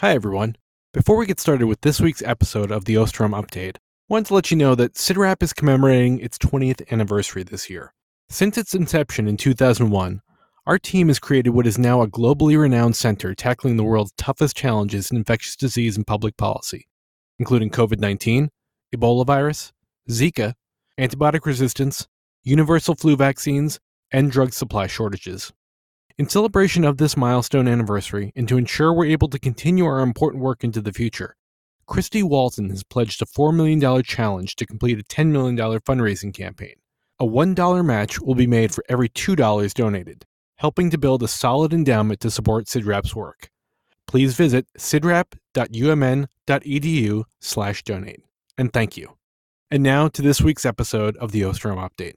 Hi, everyone. Before we get started with this week's episode of the Osterholm Update, I wanted to let you know that CIDRAP is commemorating its 20th anniversary this year. Since its inception in 2001, our team has created what is now a globally renowned center tackling the world's toughest challenges in infectious disease and public policy, including COVID 19, Ebola virus, Zika, antibiotic resistance, universal flu vaccines, and drug supply shortages. In celebration of this milestone anniversary, and to ensure we're able to continue our important work into the future, Christy Walton has pledged a $4 million challenge to complete a $10 million fundraising campaign. A $1 match will be made for every $2 donated, helping to build a solid endowment to support CIDRAP's work. Please visit cidrap.umn.edu slash donate. And thank you. And now to this week's episode of the Osterholm Update.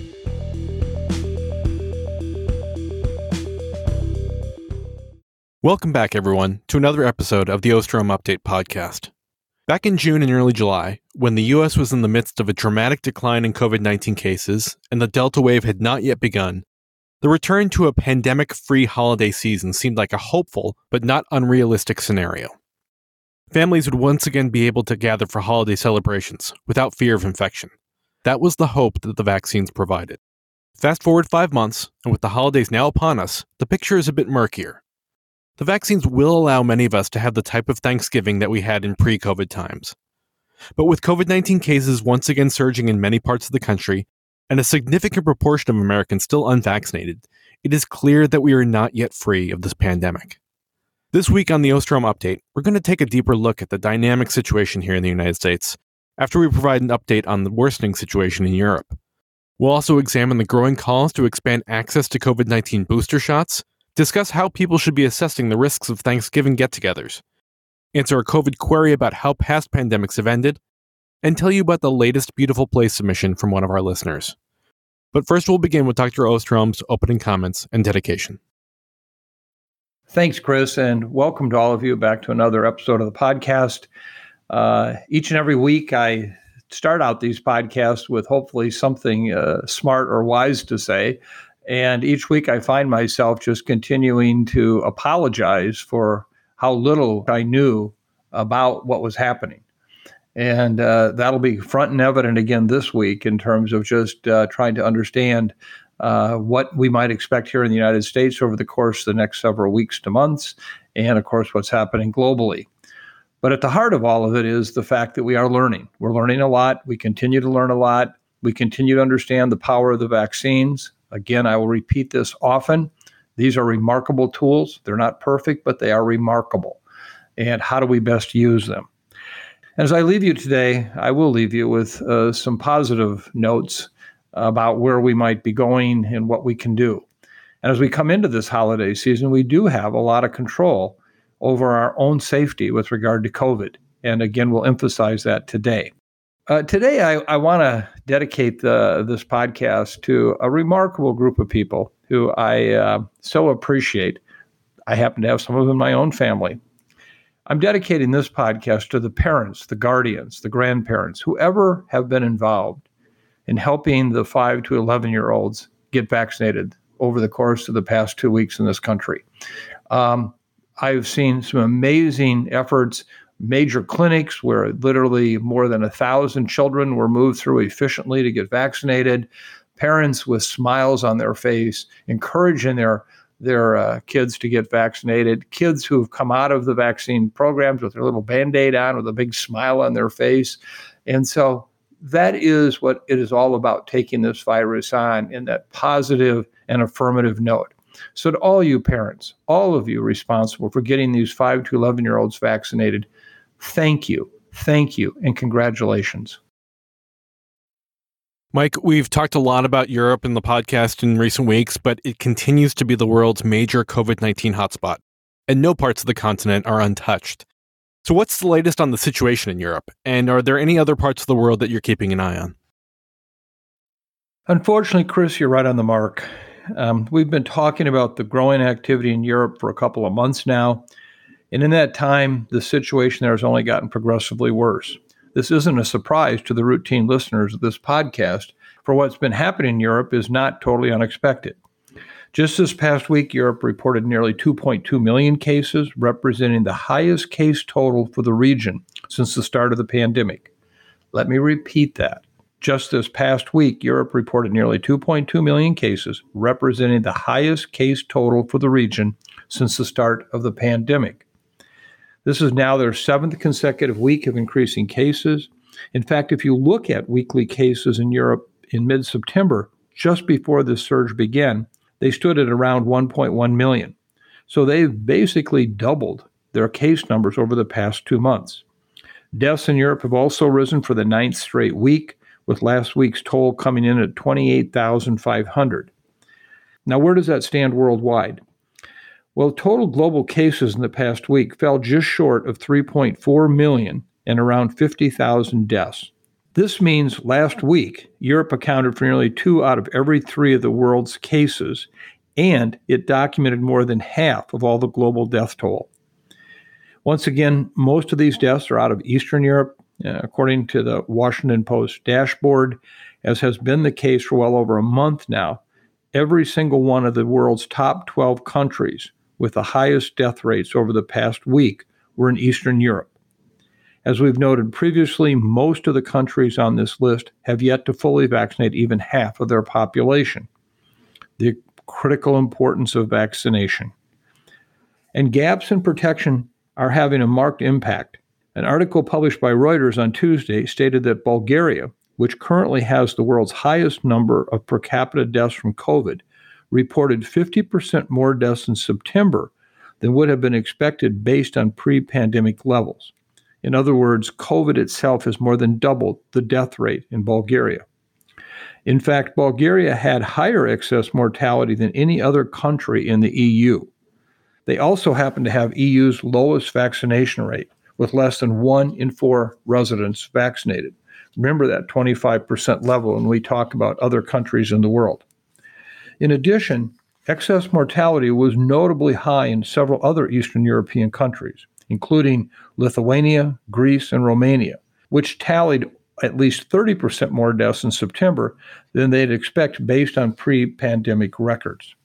Welcome back, everyone, to another episode of the Osterholm Update podcast. Back in June and early July, when the U.S. was in the midst of a dramatic decline in COVID 19 cases and the Delta wave had not yet begun, the return to a pandemic free holiday season seemed like a hopeful but not unrealistic scenario. Families would once again be able to gather for holiday celebrations without fear of infection. That was the hope that the vaccines provided. Fast forward five months, and with the holidays now upon us, the picture is a bit murkier. The vaccines will allow many of us to have the type of Thanksgiving that we had in pre COVID times. But with COVID 19 cases once again surging in many parts of the country, and a significant proportion of Americans still unvaccinated, it is clear that we are not yet free of this pandemic. This week on the Osterholm Update, we're going to take a deeper look at the dynamic situation here in the United States after we provide an update on the worsening situation in Europe. We'll also examine the growing calls to expand access to COVID 19 booster shots discuss how people should be assessing the risks of Thanksgiving get togethers, answer a COVID query about how past pandemics have ended, and tell you about the latest Beautiful Place submission from one of our listeners. But first, we'll begin with Dr. Osterholm's opening comments and dedication. Thanks, Chris, and welcome to all of you back to another episode of the podcast. Uh, each and every week, I start out these podcasts with hopefully something uh, smart or wise to say. And each week I find myself just continuing to apologize for how little I knew about what was happening. And uh, that'll be front and evident again this week in terms of just uh, trying to understand uh, what we might expect here in the United States over the course of the next several weeks to months, and of course, what's happening globally. But at the heart of all of it is the fact that we are learning. We're learning a lot. We continue to learn a lot. We continue to understand the power of the vaccines. Again, I will repeat this often. These are remarkable tools. They're not perfect, but they are remarkable. And how do we best use them? As I leave you today, I will leave you with uh, some positive notes about where we might be going and what we can do. And as we come into this holiday season, we do have a lot of control over our own safety with regard to COVID. And again, we'll emphasize that today. Uh, today, I, I want to dedicate the, this podcast to a remarkable group of people who I uh, so appreciate. I happen to have some of them in my own family. I'm dedicating this podcast to the parents, the guardians, the grandparents, whoever have been involved in helping the 5 to 11 year olds get vaccinated over the course of the past two weeks in this country. Um, I've seen some amazing efforts major clinics where literally more than a thousand children were moved through efficiently to get vaccinated. Parents with smiles on their face, encouraging their their uh, kids to get vaccinated. Kids who have come out of the vaccine programs with their little band aid on, with a big smile on their face, and so that is what it is all about taking this virus on in that positive and affirmative note. So, to all you parents, all of you responsible for getting these 5 to 11 year olds vaccinated, Thank you, thank you, and congratulations. Mike, we've talked a lot about Europe in the podcast in recent weeks, but it continues to be the world's major COVID 19 hotspot, and no parts of the continent are untouched. So, what's the latest on the situation in Europe? And are there any other parts of the world that you're keeping an eye on? Unfortunately, Chris, you're right on the mark. Um, we've been talking about the growing activity in Europe for a couple of months now. And in that time, the situation there has only gotten progressively worse. This isn't a surprise to the routine listeners of this podcast, for what's been happening in Europe is not totally unexpected. Just this past week, Europe reported nearly 2.2 million cases, representing the highest case total for the region since the start of the pandemic. Let me repeat that. Just this past week, Europe reported nearly 2.2 million cases, representing the highest case total for the region since the start of the pandemic. This is now their seventh consecutive week of increasing cases. In fact, if you look at weekly cases in Europe in mid September, just before this surge began, they stood at around 1.1 million. So they've basically doubled their case numbers over the past two months. Deaths in Europe have also risen for the ninth straight week, with last week's toll coming in at 28,500. Now, where does that stand worldwide? Well, total global cases in the past week fell just short of 3.4 million and around 50,000 deaths. This means last week, Europe accounted for nearly two out of every three of the world's cases, and it documented more than half of all the global death toll. Once again, most of these deaths are out of Eastern Europe, uh, according to the Washington Post dashboard, as has been the case for well over a month now. Every single one of the world's top 12 countries with the highest death rates over the past week were in Eastern Europe. As we've noted previously, most of the countries on this list have yet to fully vaccinate even half of their population. The critical importance of vaccination. And gaps in protection are having a marked impact. An article published by Reuters on Tuesday stated that Bulgaria, which currently has the world's highest number of per capita deaths from COVID, reported 50% more deaths in September than would have been expected based on pre pandemic levels. In other words, COVID itself has more than doubled the death rate in Bulgaria. In fact, Bulgaria had higher excess mortality than any other country in the EU. They also happen to have EU's lowest vaccination rate with less than one in four residents vaccinated. Remember that 25% level when we talk about other countries in the world. In addition, excess mortality was notably high in several other Eastern European countries, including Lithuania, Greece, and Romania, which tallied at least 30% more deaths in September than they'd expect based on pre pandemic records.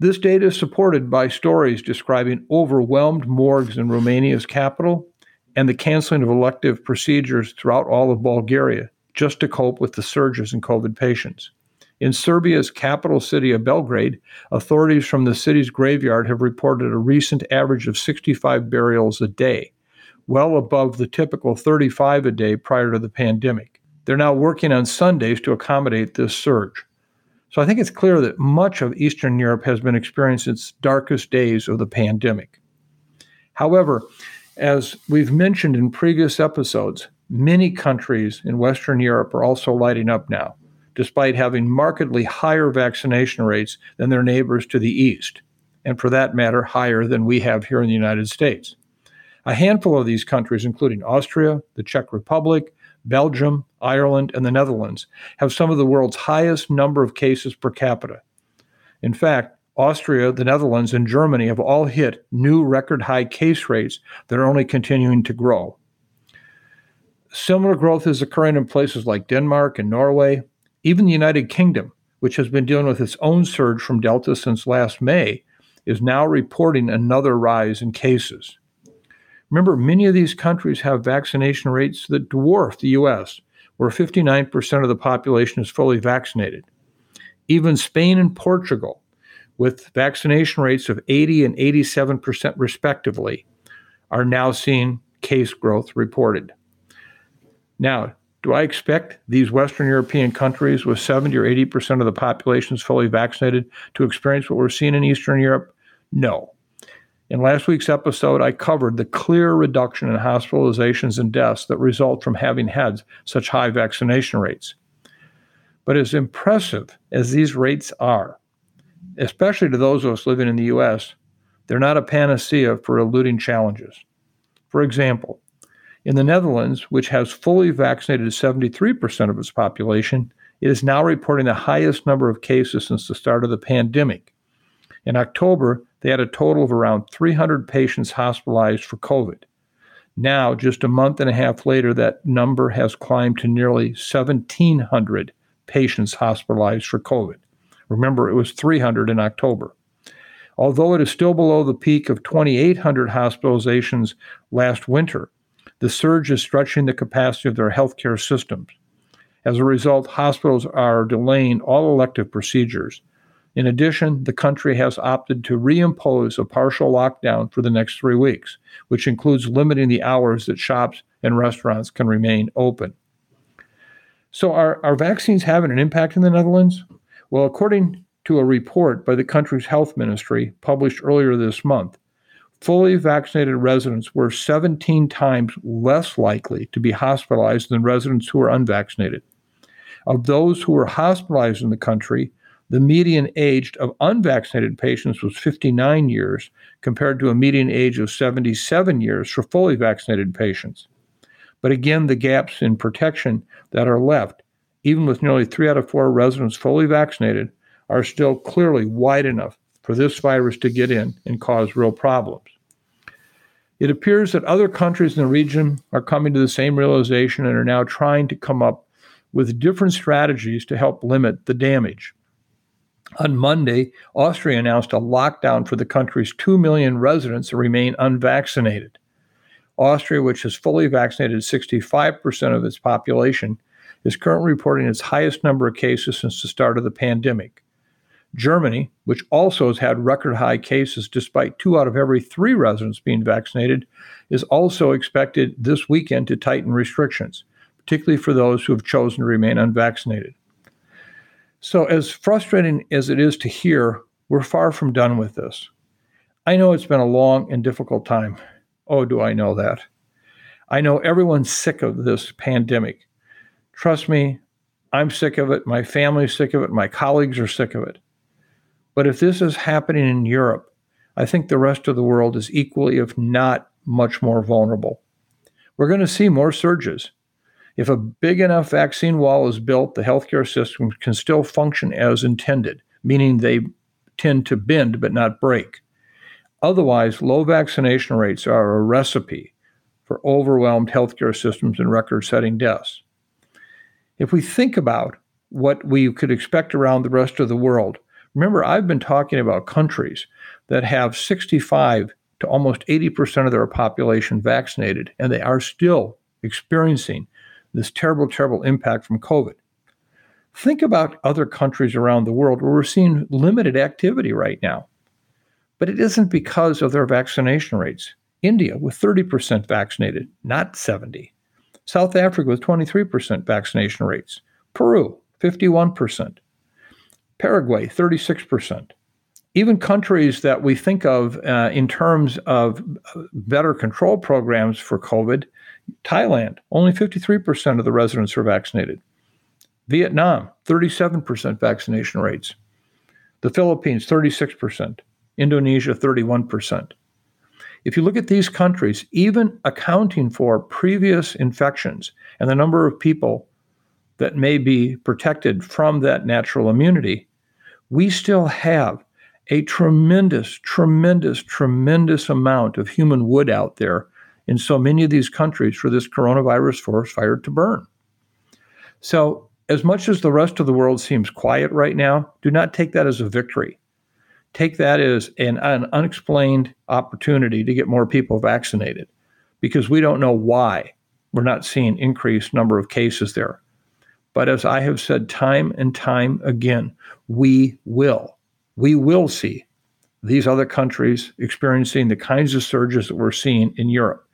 This data is supported by stories describing overwhelmed morgues in Romania's capital and the canceling of elective procedures throughout all of Bulgaria just to cope with the surges in COVID patients. In Serbia's capital city of Belgrade, authorities from the city's graveyard have reported a recent average of 65 burials a day, well above the typical 35 a day prior to the pandemic. They're now working on Sundays to accommodate this surge. So I think it's clear that much of Eastern Europe has been experiencing its darkest days of the pandemic. However, as we've mentioned in previous episodes, many countries in Western Europe are also lighting up now, despite having markedly higher vaccination rates than their neighbors to the east, and for that matter, higher than we have here in the United States. A handful of these countries, including Austria, the Czech Republic, Belgium, Ireland, and the Netherlands have some of the world's highest number of cases per capita. In fact, Austria, the Netherlands, and Germany have all hit new record high case rates that are only continuing to grow. Similar growth is occurring in places like Denmark and Norway. Even the United Kingdom, which has been dealing with its own surge from Delta since last May, is now reporting another rise in cases. Remember, many of these countries have vaccination rates that dwarf the US, where 59% of the population is fully vaccinated. Even Spain and Portugal, with vaccination rates of 80 and 87% respectively, are now seeing case growth reported. Now, do I expect these Western European countries with 70 or 80% of the populations fully vaccinated to experience what we're seeing in Eastern Europe? No. In last week's episode, I covered the clear reduction in hospitalizations and deaths that result from having had such high vaccination rates. But as impressive as these rates are, especially to those of us living in the US, they're not a panacea for eluding challenges. For example, in the Netherlands, which has fully vaccinated 73% of its population, it is now reporting the highest number of cases since the start of the pandemic. In October, they had a total of around 300 patients hospitalized for COVID. Now, just a month and a half later, that number has climbed to nearly 1,700 patients hospitalized for COVID. Remember, it was 300 in October. Although it is still below the peak of 2,800 hospitalizations last winter, the surge is stretching the capacity of their healthcare systems. As a result, hospitals are delaying all elective procedures. In addition, the country has opted to reimpose a partial lockdown for the next three weeks, which includes limiting the hours that shops and restaurants can remain open. So, are, are vaccines having an impact in the Netherlands? Well, according to a report by the country's health ministry published earlier this month, fully vaccinated residents were 17 times less likely to be hospitalized than residents who were unvaccinated. Of those who were hospitalized in the country, the median age of unvaccinated patients was 59 years, compared to a median age of 77 years for fully vaccinated patients. But again, the gaps in protection that are left, even with nearly three out of four residents fully vaccinated, are still clearly wide enough for this virus to get in and cause real problems. It appears that other countries in the region are coming to the same realization and are now trying to come up with different strategies to help limit the damage. On Monday, Austria announced a lockdown for the country's 2 million residents that remain unvaccinated. Austria, which has fully vaccinated 65% of its population, is currently reporting its highest number of cases since the start of the pandemic. Germany, which also has had record high cases despite two out of every three residents being vaccinated, is also expected this weekend to tighten restrictions, particularly for those who have chosen to remain unvaccinated. So, as frustrating as it is to hear, we're far from done with this. I know it's been a long and difficult time. Oh, do I know that? I know everyone's sick of this pandemic. Trust me, I'm sick of it. My family's sick of it. My colleagues are sick of it. But if this is happening in Europe, I think the rest of the world is equally, if not much more vulnerable. We're going to see more surges. If a big enough vaccine wall is built, the healthcare system can still function as intended, meaning they tend to bend but not break. Otherwise, low vaccination rates are a recipe for overwhelmed healthcare systems and record setting deaths. If we think about what we could expect around the rest of the world, Remember, I've been talking about countries that have 65 to almost 80% of their population vaccinated, and they are still experiencing this terrible, terrible impact from COVID. Think about other countries around the world where we're seeing limited activity right now. But it isn't because of their vaccination rates. India with 30% vaccinated, not 70. South Africa with 23% vaccination rates. Peru, 51%. Paraguay, 36%. Even countries that we think of uh, in terms of uh, better control programs for COVID, Thailand, only 53% of the residents are vaccinated. Vietnam, 37% vaccination rates. The Philippines, 36%. Indonesia, 31%. If you look at these countries, even accounting for previous infections and the number of people that may be protected from that natural immunity, we still have a tremendous, tremendous, tremendous amount of human wood out there in so many of these countries for this coronavirus forest fire to burn. So, as much as the rest of the world seems quiet right now, do not take that as a victory. Take that as an, an unexplained opportunity to get more people vaccinated because we don't know why we're not seeing increased number of cases there. But as I have said time and time again, we will, we will see these other countries experiencing the kinds of surges that we're seeing in Europe.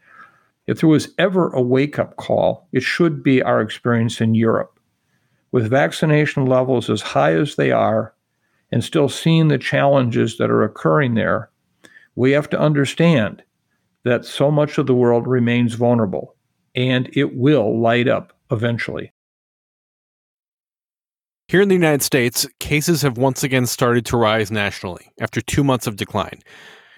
If there was ever a wake up call, it should be our experience in Europe. With vaccination levels as high as they are, and still seeing the challenges that are occurring there, we have to understand that so much of the world remains vulnerable and it will light up eventually. Here in the United States, cases have once again started to rise nationally after two months of decline.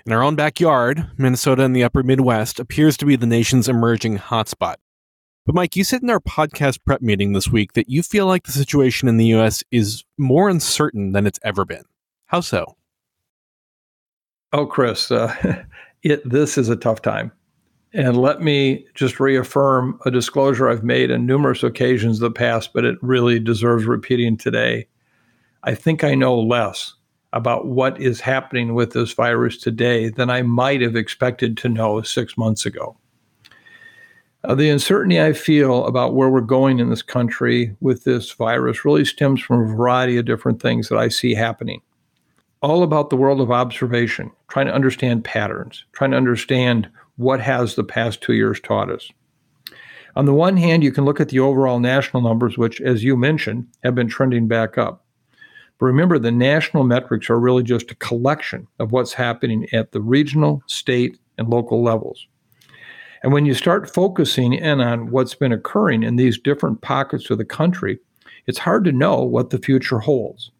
In our own backyard, Minnesota and the upper Midwest appears to be the nation's emerging hotspot. But Mike, you said in our podcast prep meeting this week that you feel like the situation in the US is more uncertain than it's ever been. How so? Oh, Chris, uh, it, this is a tough time. And let me just reaffirm a disclosure I've made on numerous occasions in the past, but it really deserves repeating today. I think I know less about what is happening with this virus today than I might have expected to know six months ago. Uh, the uncertainty I feel about where we're going in this country with this virus really stems from a variety of different things that I see happening. All about the world of observation, trying to understand patterns, trying to understand what has the past two years taught us? On the one hand, you can look at the overall national numbers, which, as you mentioned, have been trending back up. But remember, the national metrics are really just a collection of what's happening at the regional, state, and local levels. And when you start focusing in on what's been occurring in these different pockets of the country, it's hard to know what the future holds.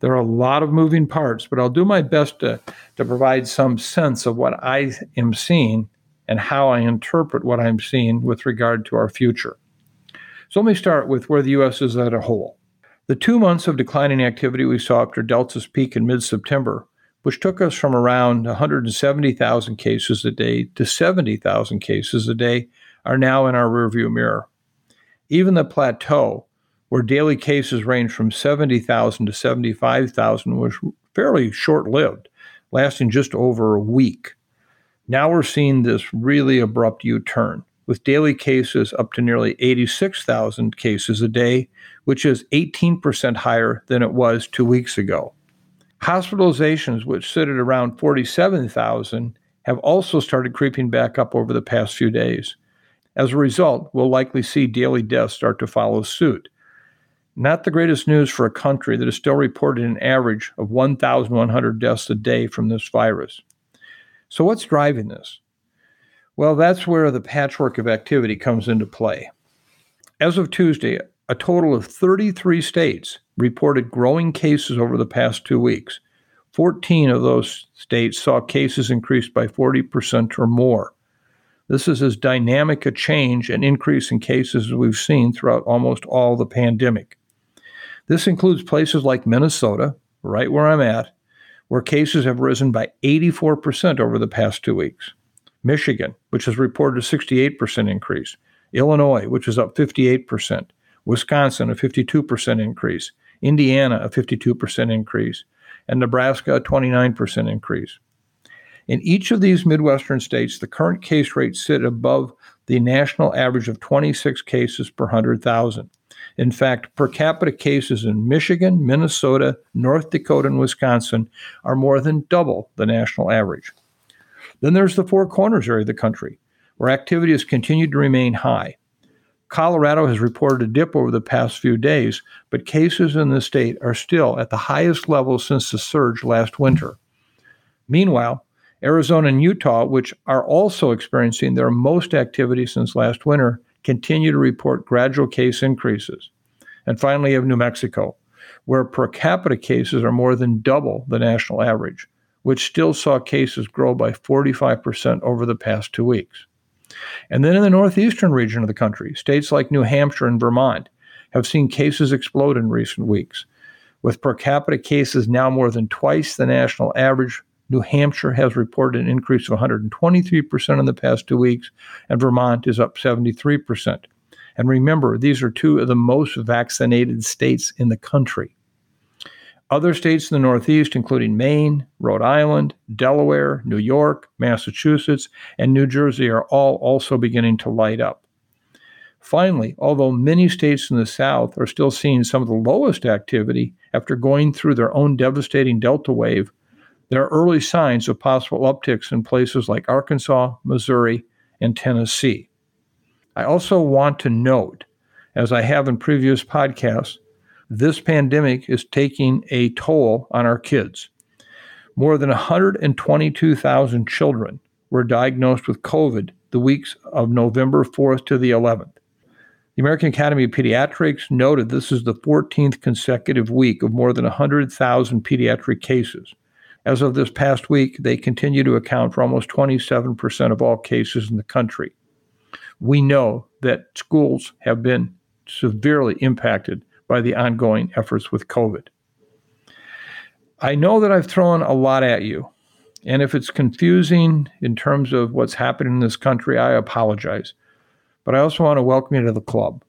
There are a lot of moving parts, but I'll do my best to, to provide some sense of what I am seeing and how I interpret what I'm seeing with regard to our future. So let me start with where the U.S. is as a whole. The two months of declining activity we saw after Delta's peak in mid September, which took us from around 170,000 cases a day to 70,000 cases a day, are now in our rearview mirror. Even the plateau, where daily cases range from 70,000 to 75,000 was fairly short lived, lasting just over a week. Now we're seeing this really abrupt U turn, with daily cases up to nearly 86,000 cases a day, which is 18% higher than it was two weeks ago. Hospitalizations, which sit at around 47,000, have also started creeping back up over the past few days. As a result, we'll likely see daily deaths start to follow suit. Not the greatest news for a country that has still reported an average of 1,100 deaths a day from this virus. So, what's driving this? Well, that's where the patchwork of activity comes into play. As of Tuesday, a total of 33 states reported growing cases over the past two weeks. 14 of those states saw cases increase by 40% or more. This is as dynamic a change and increase in cases as we've seen throughout almost all the pandemic. This includes places like Minnesota, right where I'm at, where cases have risen by 84% over the past two weeks. Michigan, which has reported a 68% increase. Illinois, which is up 58%. Wisconsin, a 52% increase. Indiana, a 52% increase. And Nebraska, a 29% increase. In each of these Midwestern states, the current case rates sit above the national average of 26 cases per 100,000. In fact, per capita cases in Michigan, Minnesota, North Dakota, and Wisconsin are more than double the national average. Then there's the Four Corners area of the country, where activity has continued to remain high. Colorado has reported a dip over the past few days, but cases in the state are still at the highest level since the surge last winter. Meanwhile, Arizona and Utah, which are also experiencing their most activity since last winter, continue to report gradual case increases. And finally, you have New Mexico, where per capita cases are more than double the national average, which still saw cases grow by 45% over the past two weeks. And then in the northeastern region of the country, states like New Hampshire and Vermont have seen cases explode in recent weeks, with per capita cases now more than twice the national average New Hampshire has reported an increase of 123% in the past two weeks, and Vermont is up 73%. And remember, these are two of the most vaccinated states in the country. Other states in the Northeast, including Maine, Rhode Island, Delaware, New York, Massachusetts, and New Jersey, are all also beginning to light up. Finally, although many states in the South are still seeing some of the lowest activity after going through their own devastating Delta wave, there are early signs of possible upticks in places like Arkansas, Missouri, and Tennessee. I also want to note, as I have in previous podcasts, this pandemic is taking a toll on our kids. More than 122,000 children were diagnosed with COVID the weeks of November 4th to the 11th. The American Academy of Pediatrics noted this is the 14th consecutive week of more than 100,000 pediatric cases. As of this past week, they continue to account for almost 27% of all cases in the country. We know that schools have been severely impacted by the ongoing efforts with COVID. I know that I've thrown a lot at you, and if it's confusing in terms of what's happening in this country, I apologize. But I also want to welcome you to the club.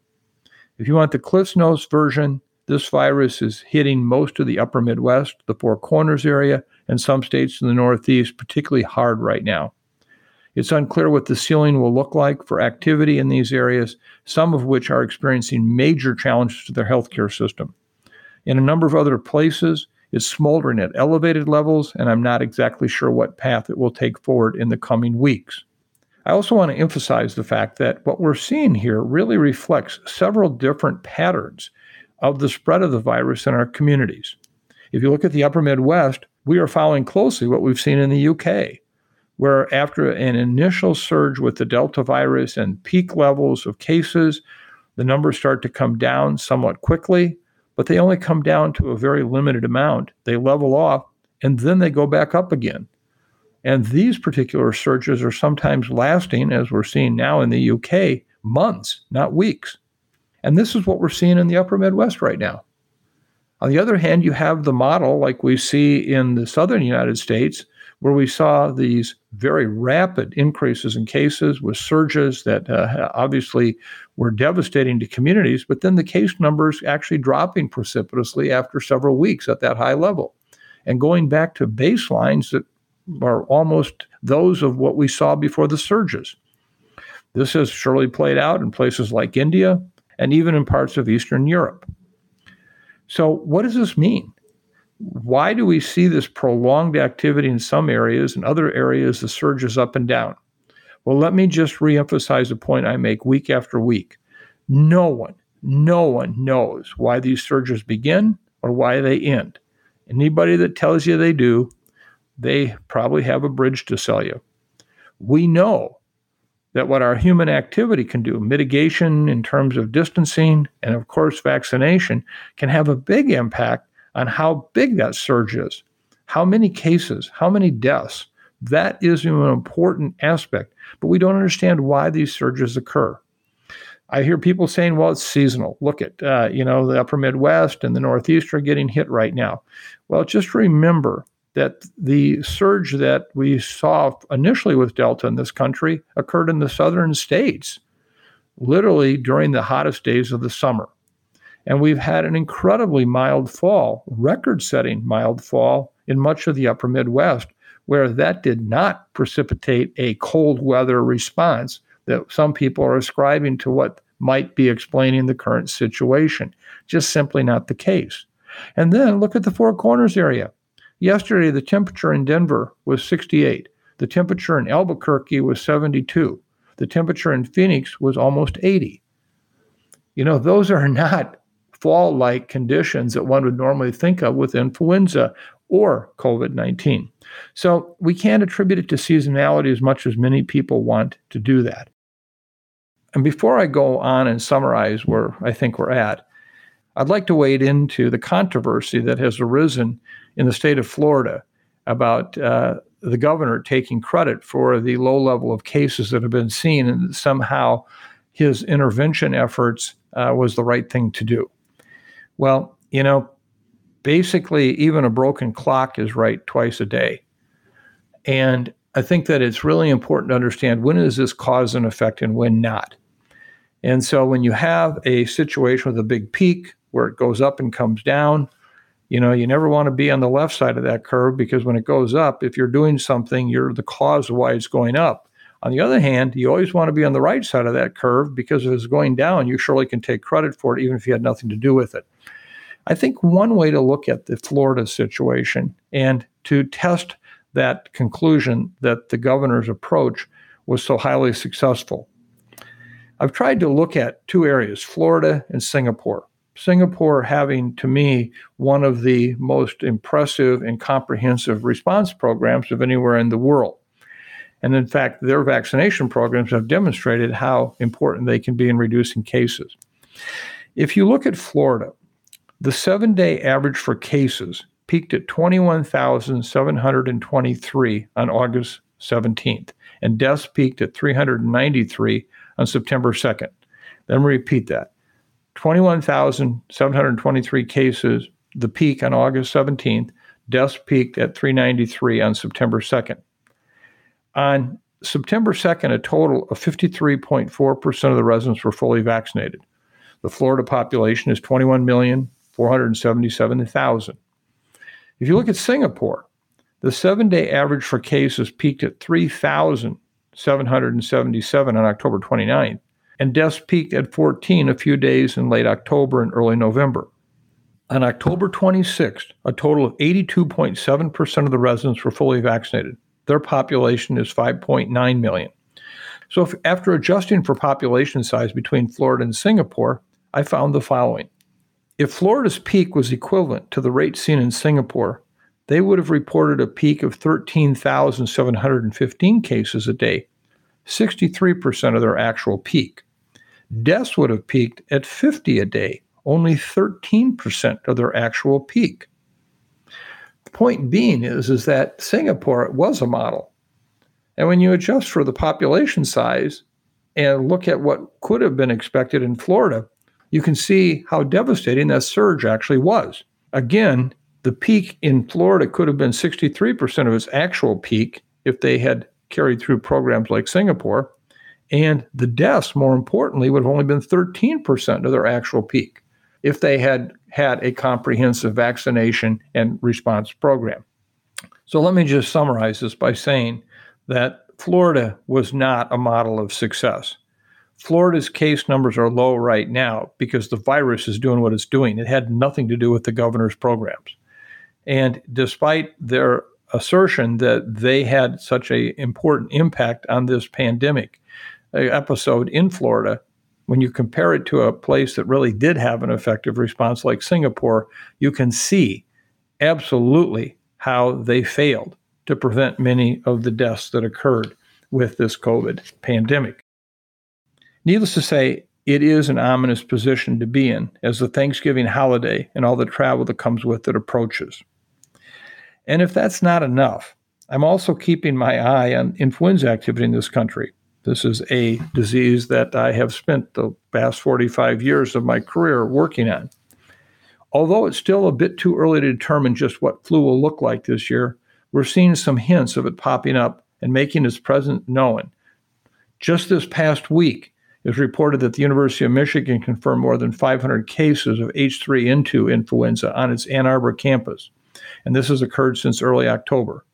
If you want the Cliff's Notes version, this virus is hitting most of the upper Midwest, the Four Corners area, and some states in the Northeast particularly hard right now. It's unclear what the ceiling will look like for activity in these areas, some of which are experiencing major challenges to their healthcare system. In a number of other places, it's smoldering at elevated levels, and I'm not exactly sure what path it will take forward in the coming weeks. I also want to emphasize the fact that what we're seeing here really reflects several different patterns of the spread of the virus in our communities. If you look at the upper Midwest, we are following closely what we've seen in the UK, where after an initial surge with the Delta virus and peak levels of cases, the numbers start to come down somewhat quickly, but they only come down to a very limited amount. They level off and then they go back up again. And these particular surges are sometimes lasting, as we're seeing now in the UK, months, not weeks. And this is what we're seeing in the upper Midwest right now. On the other hand, you have the model like we see in the southern United States, where we saw these very rapid increases in cases with surges that uh, obviously were devastating to communities, but then the case numbers actually dropping precipitously after several weeks at that high level and going back to baselines that are almost those of what we saw before the surges. This has surely played out in places like India and even in parts of Eastern Europe. So, what does this mean? Why do we see this prolonged activity in some areas and other areas the surges up and down? Well, let me just reemphasize a point I make week after week. No one, no one knows why these surges begin or why they end. Anybody that tells you they do, they probably have a bridge to sell you. We know that what our human activity can do, mitigation in terms of distancing, and of course, vaccination, can have a big impact on how big that surge is, how many cases, how many deaths. That is an important aspect, but we don't understand why these surges occur. I hear people saying, well, it's seasonal. Look at, uh, you know, the upper Midwest and the Northeast are getting hit right now. Well, just remember that the surge that we saw initially with Delta in this country occurred in the southern states, literally during the hottest days of the summer. And we've had an incredibly mild fall, record setting mild fall in much of the upper Midwest, where that did not precipitate a cold weather response that some people are ascribing to what might be explaining the current situation. Just simply not the case. And then look at the Four Corners area. Yesterday, the temperature in Denver was 68. The temperature in Albuquerque was 72. The temperature in Phoenix was almost 80. You know, those are not fall like conditions that one would normally think of with influenza or COVID 19. So we can't attribute it to seasonality as much as many people want to do that. And before I go on and summarize where I think we're at, I'd like to wade into the controversy that has arisen in the state of Florida about uh, the governor taking credit for the low level of cases that have been seen, and somehow his intervention efforts uh, was the right thing to do. Well, you know, basically, even a broken clock is right twice a day. And I think that it's really important to understand when is this cause and effect and when not. And so when you have a situation with a big peak where it goes up and comes down, you know, you never want to be on the left side of that curve because when it goes up, if you're doing something, you're the cause of why it's going up. On the other hand, you always want to be on the right side of that curve because if it's going down, you surely can take credit for it, even if you had nothing to do with it. I think one way to look at the Florida situation and to test that conclusion that the governor's approach was so highly successful. I've tried to look at two areas, Florida and Singapore. Singapore having, to me, one of the most impressive and comprehensive response programs of anywhere in the world. And in fact, their vaccination programs have demonstrated how important they can be in reducing cases. If you look at Florida, the seven day average for cases peaked at 21,723 on August 17th, and deaths peaked at 393 on September 2nd. Let me repeat that 21,723 cases, the peak on August 17th, deaths peaked at 393 on September 2nd. On September 2nd, a total of 53.4% of the residents were fully vaccinated. The Florida population is 21,477,000. If you look at Singapore, the seven day average for cases peaked at 3,777 on October 29th, and deaths peaked at 14 a few days in late October and early November. On October 26th, a total of 82.7% of the residents were fully vaccinated. Their population is 5.9 million. So, if, after adjusting for population size between Florida and Singapore, I found the following. If Florida's peak was equivalent to the rate seen in Singapore, they would have reported a peak of 13,715 cases a day, 63% of their actual peak. Deaths would have peaked at 50 a day, only 13% of their actual peak. The point being is, is that Singapore was a model. And when you adjust for the population size and look at what could have been expected in Florida, you can see how devastating that surge actually was. Again, the peak in Florida could have been 63% of its actual peak if they had carried through programs like Singapore. And the deaths, more importantly, would have only been 13% of their actual peak if they had had a comprehensive vaccination and response program. So let me just summarize this by saying that Florida was not a model of success. Florida's case numbers are low right now because the virus is doing what it's doing. It had nothing to do with the governor's programs. And despite their assertion that they had such an important impact on this pandemic episode in Florida, when you compare it to a place that really did have an effective response like Singapore, you can see absolutely how they failed to prevent many of the deaths that occurred with this COVID pandemic. Needless to say, it is an ominous position to be in as the Thanksgiving holiday and all the travel that comes with it approaches. And if that's not enough, I'm also keeping my eye on influenza activity in this country. This is a disease that I have spent the past 45 years of my career working on. Although it's still a bit too early to determine just what flu will look like this year, we're seeing some hints of it popping up and making its presence known. Just this past week, it was reported that the University of Michigan confirmed more than 500 cases of H3N2 influenza on its Ann Arbor campus, and this has occurred since early October.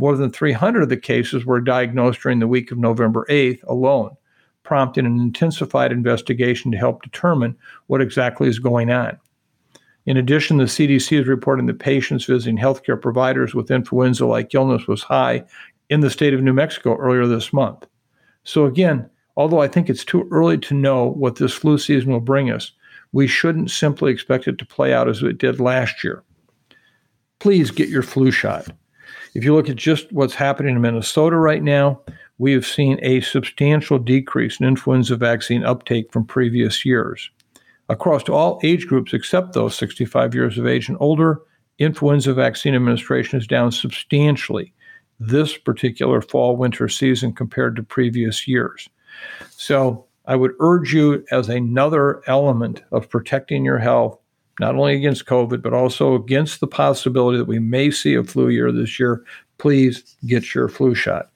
More than 300 of the cases were diagnosed during the week of November 8th alone, prompting an intensified investigation to help determine what exactly is going on. In addition, the CDC is reporting that patients visiting healthcare providers with influenza like illness was high in the state of New Mexico earlier this month. So, again, although I think it's too early to know what this flu season will bring us, we shouldn't simply expect it to play out as it did last year. Please get your flu shot. If you look at just what's happening in Minnesota right now, we have seen a substantial decrease in influenza vaccine uptake from previous years. Across all age groups except those 65 years of age and older, influenza vaccine administration is down substantially this particular fall winter season compared to previous years. So, I would urge you as another element of protecting your health not only against COVID, but also against the possibility that we may see a flu year this year, please get your flu shot.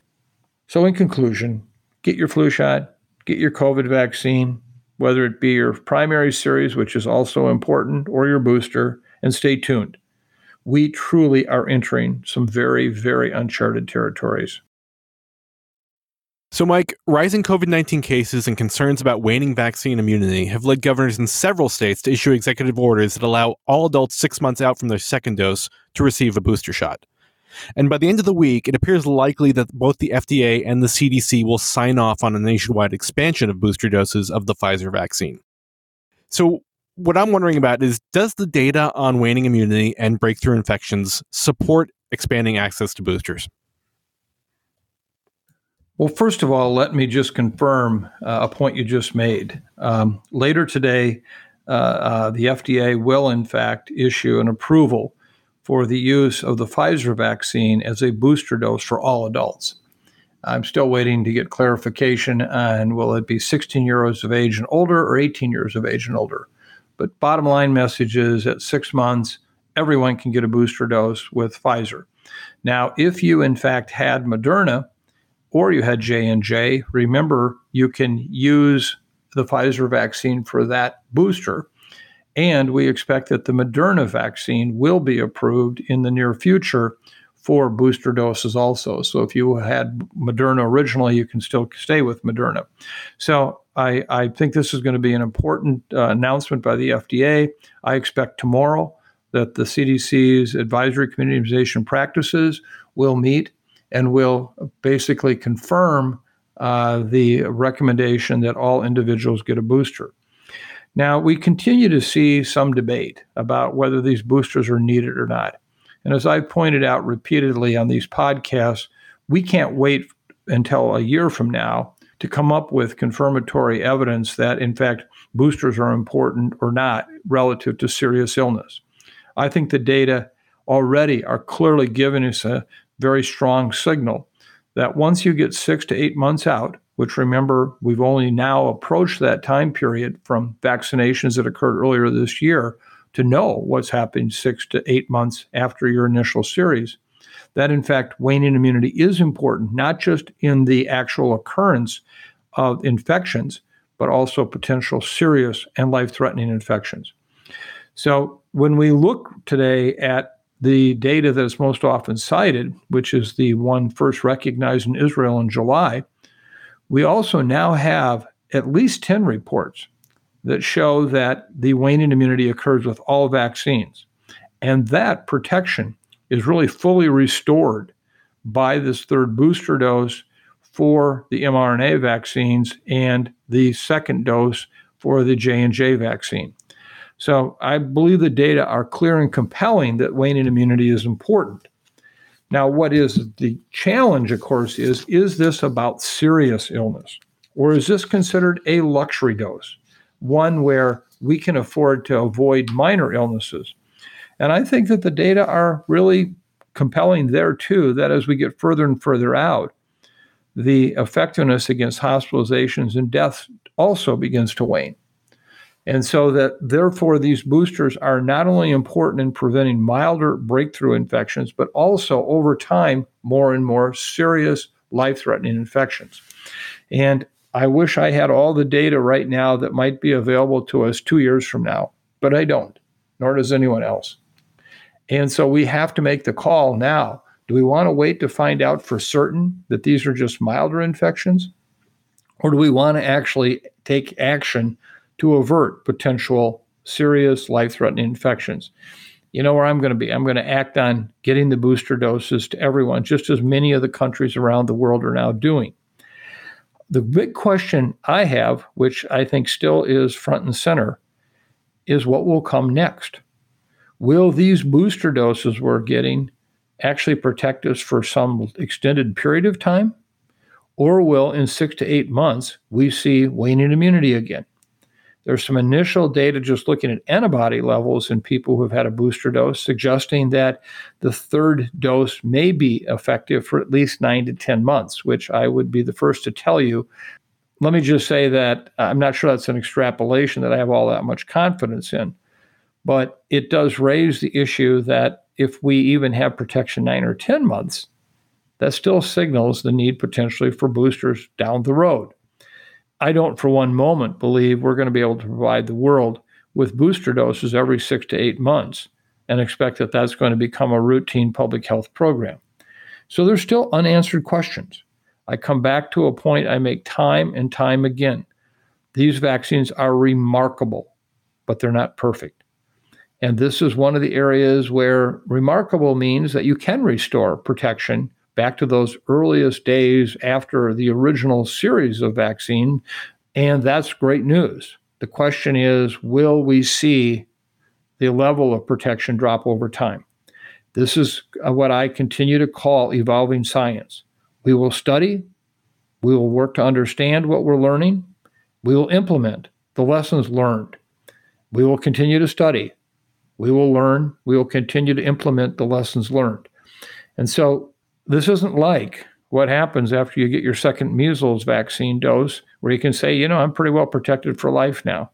So, in conclusion, get your flu shot, get your COVID vaccine, whether it be your primary series, which is also important, or your booster, and stay tuned. We truly are entering some very, very uncharted territories. So, Mike, rising COVID 19 cases and concerns about waning vaccine immunity have led governors in several states to issue executive orders that allow all adults six months out from their second dose to receive a booster shot. And by the end of the week, it appears likely that both the FDA and the CDC will sign off on a nationwide expansion of booster doses of the Pfizer vaccine. So, what I'm wondering about is does the data on waning immunity and breakthrough infections support expanding access to boosters? Well, first of all, let me just confirm uh, a point you just made. Um, later today, uh, uh, the FDA will, in fact, issue an approval for the use of the Pfizer vaccine as a booster dose for all adults. I'm still waiting to get clarification on will it be 16 years of age and older or 18 years of age and older. But bottom line message is at six months, everyone can get a booster dose with Pfizer. Now, if you in fact had Moderna or you had J and J, remember you can use the Pfizer vaccine for that booster. And we expect that the Moderna vaccine will be approved in the near future for booster doses also. So if you had Moderna originally, you can still stay with Moderna. So I, I think this is going to be an important uh, announcement by the FDA. I expect tomorrow that the CDC's advisory committee immunization practices will meet and will basically confirm uh, the recommendation that all individuals get a booster. Now, we continue to see some debate about whether these boosters are needed or not. And as I've pointed out repeatedly on these podcasts, we can't wait until a year from now to come up with confirmatory evidence that, in fact, boosters are important or not relative to serious illness. I think the data already are clearly giving us a very strong signal that once you get six to eight months out, which remember, we've only now approached that time period from vaccinations that occurred earlier this year to know what's happening six to eight months after your initial series. That, in fact, waning immunity is important, not just in the actual occurrence of infections, but also potential serious and life threatening infections. So, when we look today at the data that is most often cited, which is the one first recognized in Israel in July, we also now have at least 10 reports that show that the waning immunity occurs with all vaccines. And that protection is really fully restored by this third booster dose for the mRNA vaccines and the second dose for the J&J vaccine. So I believe the data are clear and compelling that waning immunity is important. Now, what is the challenge, of course, is is this about serious illness? Or is this considered a luxury dose? one where we can afford to avoid minor illnesses. And I think that the data are really compelling there too, that as we get further and further out, the effectiveness against hospitalizations and deaths also begins to wane. And so that therefore these boosters are not only important in preventing milder breakthrough infections, but also over time, more and more serious life threatening infections. And I wish I had all the data right now that might be available to us two years from now, but I don't, nor does anyone else. And so we have to make the call now. Do we want to wait to find out for certain that these are just milder infections? Or do we want to actually take action to avert potential serious life threatening infections? You know where I'm going to be. I'm going to act on getting the booster doses to everyone, just as many of the countries around the world are now doing. The big question I have, which I think still is front and center, is what will come next? Will these booster doses we're getting actually protect us for some extended period of time? Or will, in six to eight months, we see waning immunity again? There's some initial data just looking at antibody levels in people who have had a booster dose, suggesting that the third dose may be effective for at least nine to 10 months, which I would be the first to tell you. Let me just say that I'm not sure that's an extrapolation that I have all that much confidence in, but it does raise the issue that if we even have protection nine or 10 months, that still signals the need potentially for boosters down the road. I don't for one moment believe we're going to be able to provide the world with booster doses every six to eight months and expect that that's going to become a routine public health program. So there's still unanswered questions. I come back to a point I make time and time again. These vaccines are remarkable, but they're not perfect. And this is one of the areas where remarkable means that you can restore protection back to those earliest days after the original series of vaccine. And that's great news. The question is will we see the level of protection drop over time? This is uh, what I continue to call evolving science. We will study, We will work to understand what we're learning. We will implement the lessons learned. We will continue to study. We will learn. We will continue to implement the lessons learned. And so this isn't like what happens after you get your second measles vaccine dose, where you can say, you know, I'm pretty well protected for life now.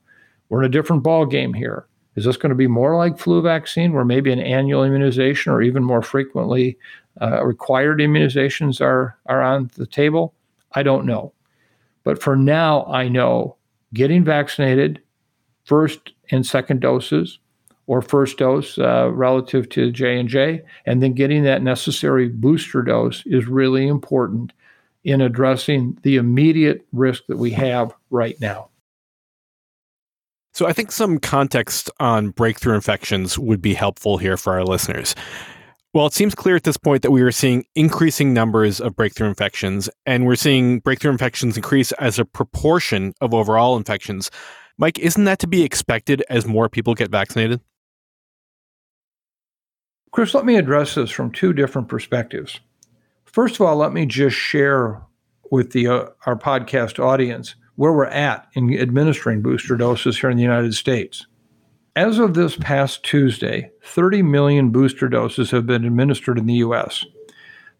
We're in a different ball game here. Is this going to be more like flu vaccine, where maybe an annual immunization or even more frequently uh, required immunizations are, are on the table? I don't know. But for now, I know getting vaccinated, first and second doses, or first dose uh, relative to J and J, and then getting that necessary booster dose is really important in addressing the immediate risk that we have right now. So I think some context on breakthrough infections would be helpful here for our listeners. Well, it seems clear at this point that we are seeing increasing numbers of breakthrough infections, and we're seeing breakthrough infections increase as a proportion of overall infections. Mike, isn't that to be expected as more people get vaccinated? Chris, let me address this from two different perspectives. First of all, let me just share with the uh, our podcast audience where we're at in administering booster doses here in the United States. As of this past Tuesday, 30 million booster doses have been administered in the U.S.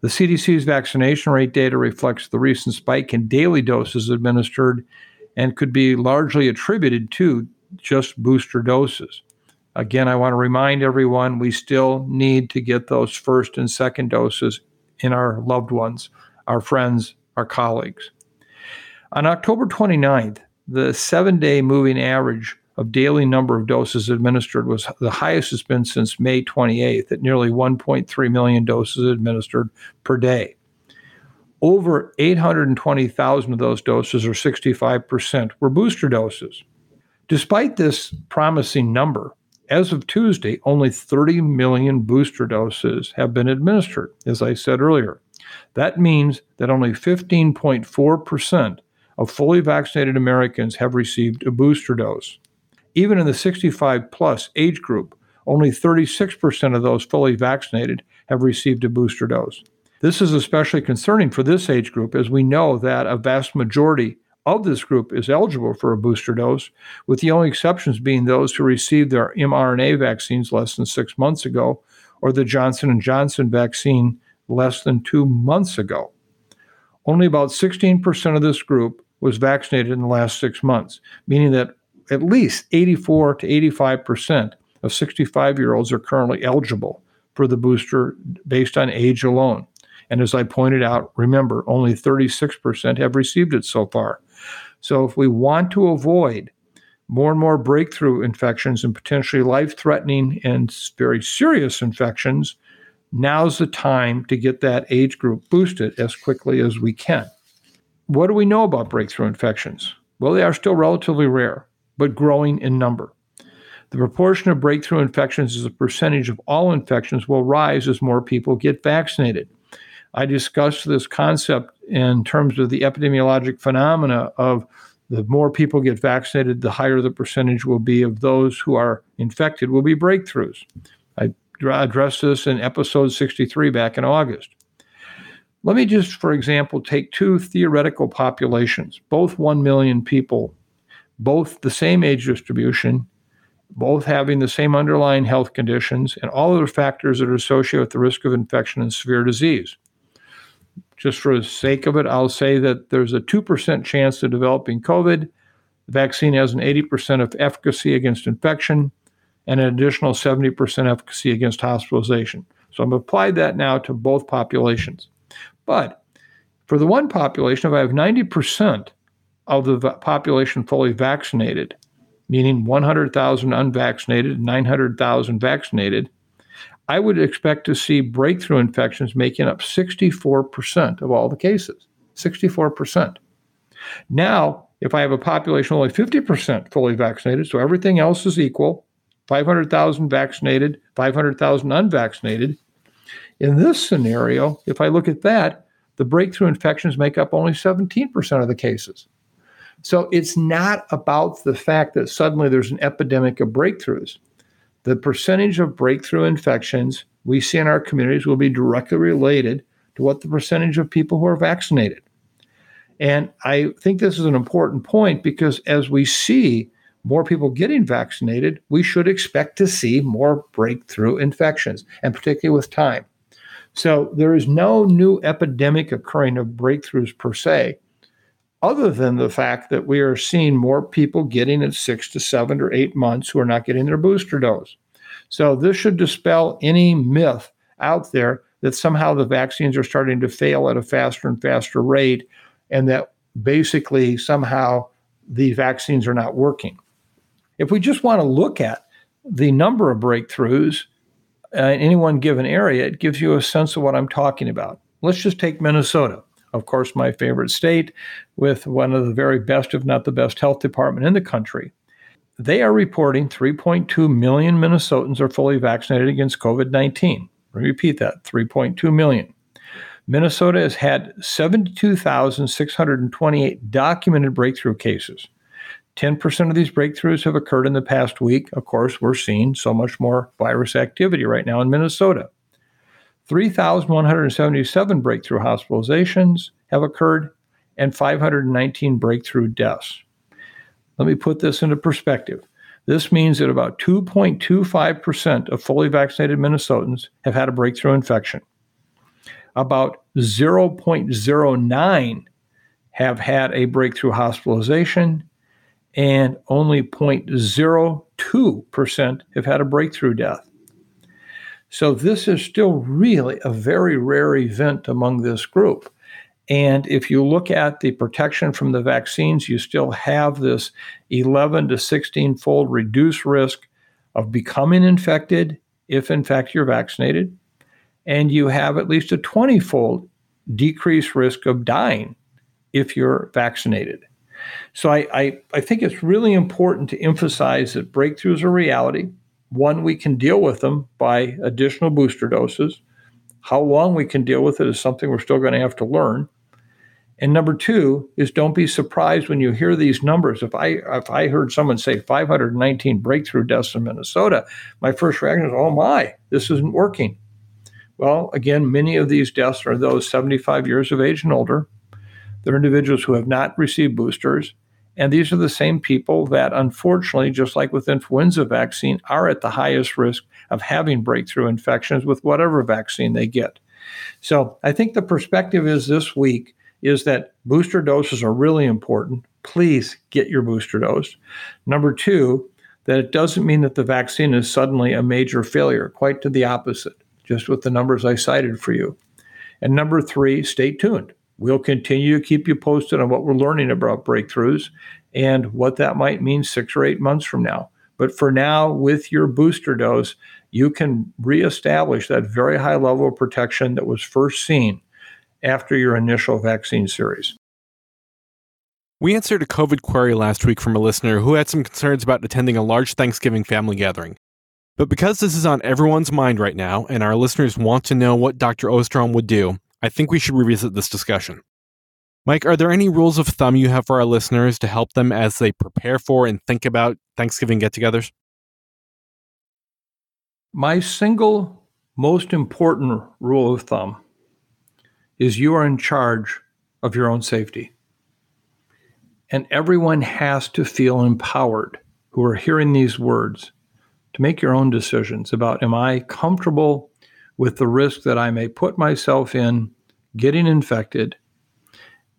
The CDC's vaccination rate data reflects the recent spike in daily doses administered and could be largely attributed to just booster doses. Again, I want to remind everyone we still need to get those first and second doses in our loved ones, our friends, our colleagues. On October 29th, the seven day moving average of daily number of doses administered was the highest it's been since May 28th at nearly 1.3 million doses administered per day. Over 820,000 of those doses, or 65%, were booster doses. Despite this promising number, as of Tuesday, only 30 million booster doses have been administered, as I said earlier. That means that only 15.4% of fully vaccinated Americans have received a booster dose. Even in the 65 plus age group, only 36% of those fully vaccinated have received a booster dose. This is especially concerning for this age group as we know that a vast majority of this group is eligible for a booster dose, with the only exceptions being those who received their mRNA vaccines less than 6 months ago or the Johnson & Johnson vaccine less than 2 months ago. Only about 16% of this group was vaccinated in the last 6 months, meaning that at least 84 to 85 percent of 65 year olds are currently eligible for the booster based on age alone. And as I pointed out, remember, only 36% have received it so far. So if we want to avoid more and more breakthrough infections and potentially life threatening and very serious infections, now's the time to get that age group boosted as quickly as we can. What do we know about breakthrough infections? Well, they are still relatively rare but growing in number. The proportion of breakthrough infections as a percentage of all infections will rise as more people get vaccinated. I discussed this concept in terms of the epidemiologic phenomena of the more people get vaccinated, the higher the percentage will be of those who are infected will be breakthroughs. I addressed this in episode 63 back in August. Let me just, for example, take two theoretical populations, both 1 million people both the same age distribution, both having the same underlying health conditions, and all other factors that are associated with the risk of infection and severe disease. Just for the sake of it, I'll say that there's a 2% chance of developing COVID. The vaccine has an 80% of efficacy against infection and an additional 70% efficacy against hospitalization. So I've applied that now to both populations. But for the one population, if I have 90% of the population fully vaccinated, meaning 100,000 unvaccinated 900,000 vaccinated, I would expect to see breakthrough infections making up 64% of all the cases. 64%. Now, if I have a population only 50% fully vaccinated, so everything else is equal 500,000 vaccinated, 500,000 unvaccinated. In this scenario, if I look at that, the breakthrough infections make up only 17% of the cases. So it's not about the fact that suddenly there's an epidemic of breakthroughs. The percentage of breakthrough infections we see in our communities will be directly related to what the percentage of people who are vaccinated. And I think this is an important point because as we see more people getting vaccinated, we should expect to see more breakthrough infections, and particularly with time. So there is no new epidemic occurring of breakthroughs per se, other than the fact that we are seeing more people getting at six to seven or eight months who are not getting their booster dose. So this should dispel any myth out there that somehow the vaccines are starting to fail at a faster and faster rate and that basically somehow the vaccines are not working. If we just want to look at the number of breakthroughs uh, in any one given area, it gives you a sense of what I'm talking about. Let's just take Minnesota, of course, my favorite state, with one of the very best, if not the best, health department in the country. They are reporting 3.2 million Minnesotans are fully vaccinated against COVID 19. Repeat that 3.2 million. Minnesota has had 72,628 documented breakthrough cases. 10% of these breakthroughs have occurred in the past week. Of course, we're seeing so much more virus activity right now in Minnesota. 3,177 breakthrough hospitalizations have occurred and 519 breakthrough deaths. Let me put this into perspective. This means that about 2.25% of fully vaccinated Minnesotans have had a breakthrough infection. About 0.09 have had a breakthrough hospitalization, and only 0.02% have had a breakthrough death. So, this is still really a very rare event among this group. And if you look at the protection from the vaccines, you still have this 11 to 16 fold reduced risk of becoming infected if, in fact, you're vaccinated. And you have at least a 20 fold decreased risk of dying if you're vaccinated. So I, I, I, think it's really important to emphasize that breakthroughs are reality. One, we can deal with them by additional booster doses. How long we can deal with it is something we're still going to have to learn. And number two is don't be surprised when you hear these numbers. If I if I heard someone say 519 breakthrough deaths in Minnesota, my first reaction is, "Oh my, this isn't working." Well, again, many of these deaths are those 75 years of age and older. They're individuals who have not received boosters. And these are the same people that, unfortunately, just like with influenza vaccine, are at the highest risk of having breakthrough infections with whatever vaccine they get. So I think the perspective is this week is that booster doses are really important. Please get your booster dose. Number two, that it doesn't mean that the vaccine is suddenly a major failure, quite to the opposite, just with the numbers I cited for you. And number three, stay tuned. We'll continue to keep you posted on what we're learning about breakthroughs and what that might mean six or eight months from now. But for now, with your booster dose, you can reestablish that very high level of protection that was first seen after your initial vaccine series. We answered a COVID query last week from a listener who had some concerns about attending a large Thanksgiving family gathering. But because this is on everyone's mind right now, and our listeners want to know what Dr. Osterholm would do, I think we should revisit this discussion. Mike, are there any rules of thumb you have for our listeners to help them as they prepare for and think about Thanksgiving get togethers? My single most important rule of thumb is you are in charge of your own safety. And everyone has to feel empowered who are hearing these words to make your own decisions about am I comfortable with the risk that I may put myself in getting infected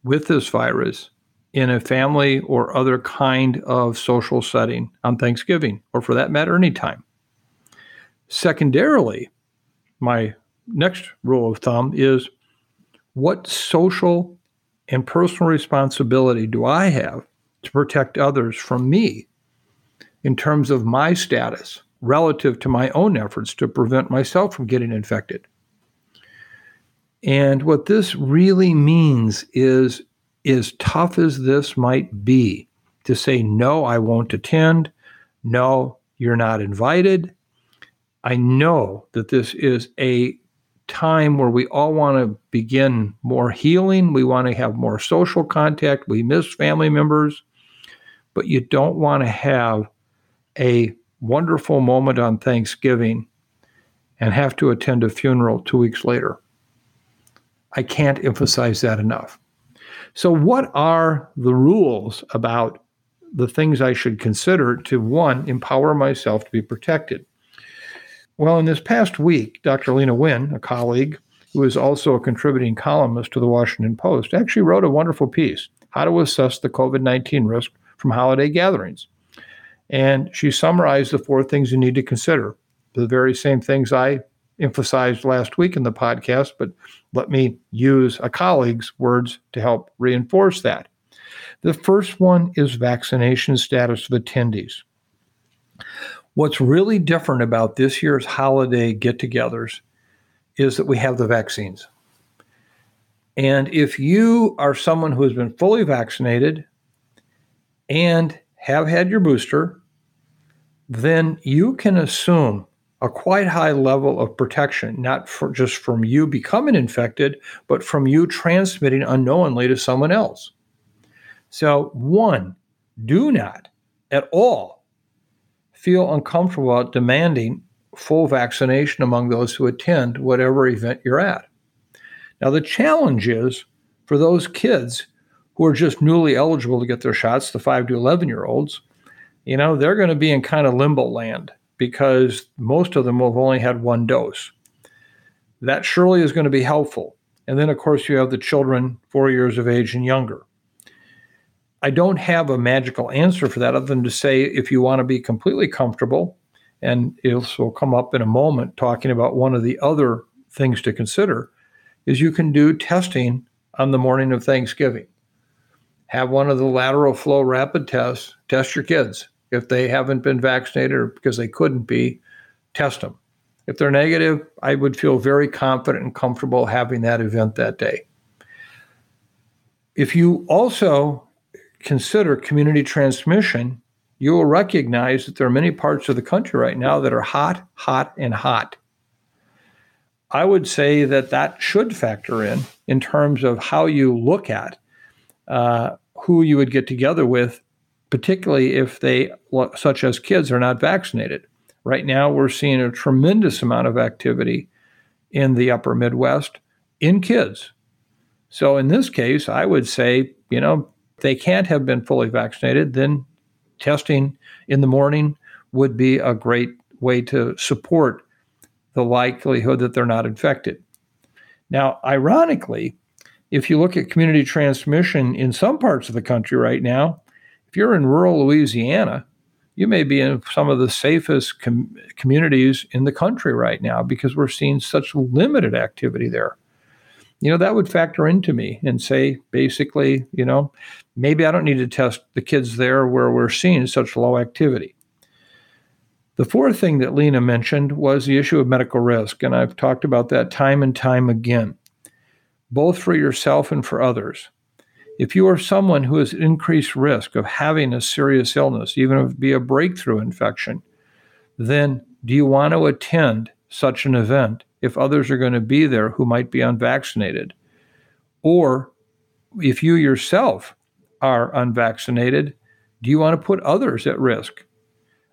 with this virus in a family or other kind of social setting on Thanksgiving, or for that matter, anytime. Secondarily, my next rule of thumb is what social and personal responsibility do I have to protect others from me in terms of my status relative to my own efforts to prevent myself from getting infected? And what this really means is, as tough as this might be, to say, no, I won't attend, no, you're not invited. I know that this is a time where we all want to begin more healing. We want to have more social contact. We miss family members, but you don't want to have a wonderful moment on Thanksgiving and have to attend a funeral two weeks later. I can't emphasize that enough. So, what are the rules about the things I should consider to one, empower myself to be protected? Well, in this past week, Dr. Leana Wen, a colleague who is also a contributing columnist to the Washington Post, actually wrote a wonderful piece How to Assess the COVID 19 Risk from Holiday Gatherings. And she summarized the four things you need to consider the very same things I emphasized last week in the podcast, but let me use a colleague's words to help reinforce that. The first one is vaccination status of attendees. What's really different about this year's holiday get togethers is that we have the vaccines. And if you are someone who has been fully vaccinated and have had your booster, then you can assume a quite high level of protection, not for just from you becoming infected, but from you transmitting unknowingly to someone else. So, one, do not at all feel uncomfortable about demanding full vaccination among those who attend whatever event you're at. Now, the challenge is for those kids who are just newly eligible to get their shots, the 5 to 11 year olds, you know, they're going to be in kind of limbo land because most of them will have only had one dose. That surely is going to be helpful. And then, of course, you have the children four years of age and younger. I don't have a magical answer for that other than to say if you want to be completely comfortable, and it will come up in a moment talking about one of the other things to consider, is you can do testing on the morning of Thanksgiving. Have one of the lateral flow rapid tests, test your kids. If they haven't been vaccinated or because they couldn't be, test them. If they're negative, I would feel very confident and comfortable having that event that day. If you also consider community transmission, you will recognize that there are many parts of the country right now that are hot, hot, and hot. I would say that that should factor in in terms of how you look at uh, who you would get together with particularly if they, such as kids, are not vaccinated. Right now, we're seeing a tremendous amount of activity in the upper Midwest in kids. So, in this case, I would say, you know, they can't have been fully vaccinated, then testing in the morning would be a great way to support the likelihood that they're not infected. Now, ironically, if you look at community transmission in some parts of the country right now, if you're in rural Louisiana, you may be in some of the safest com- communities in the country right now because we're seeing such limited activity there. You know, that would factor into me and say, basically, you know, maybe I don't need to test the kids there where we're seeing such low activity. The fourth thing that Leana mentioned was the issue of medical risk, and I've talked about that time and time again, both for yourself and for others. If you are someone who has increased risk of having a serious illness, even if it be a breakthrough infection, then do you want to attend such an event if others are going to be there who might be unvaccinated? Or if you yourself are unvaccinated, do you want to put others at risk?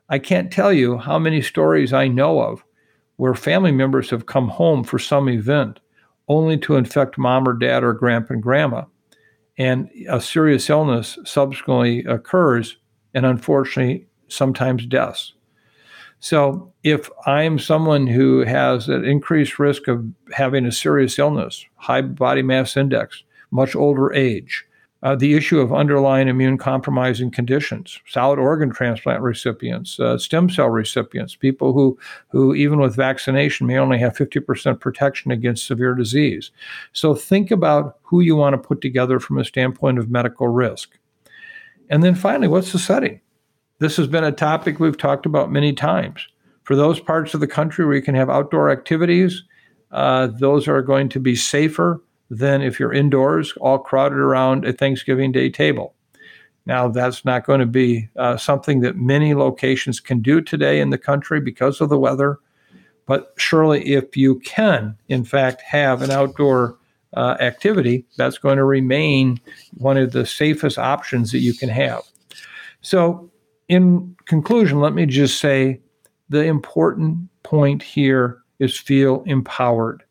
I can't tell you how many stories I know of where family members have come home for some event only to infect mom or dad or grandpa and grandma and a serious illness subsequently occurs, and unfortunately, sometimes deaths. So, if I'm someone who has an increased risk of having a serious illness, high body mass index, much older age, uh, the issue of underlying immune compromising conditions, solid organ transplant recipients, uh, stem cell recipients, people who, who, even with vaccination, may only have 50% protection against severe disease. So think about who you want to put together from a standpoint of medical risk. And then finally, what's the setting? This has been a topic we've talked about many times. For those parts of the country where you can have outdoor activities, uh, those are going to be safer than if you're indoors, all crowded around a Thanksgiving Day table. Now, that's not going to be uh, something that many locations can do today in the country because of the weather. But surely, if you can, in fact, have an outdoor uh, activity, that's going to remain one of the safest options that you can have. So, in conclusion, let me just say the important point here is feel empowered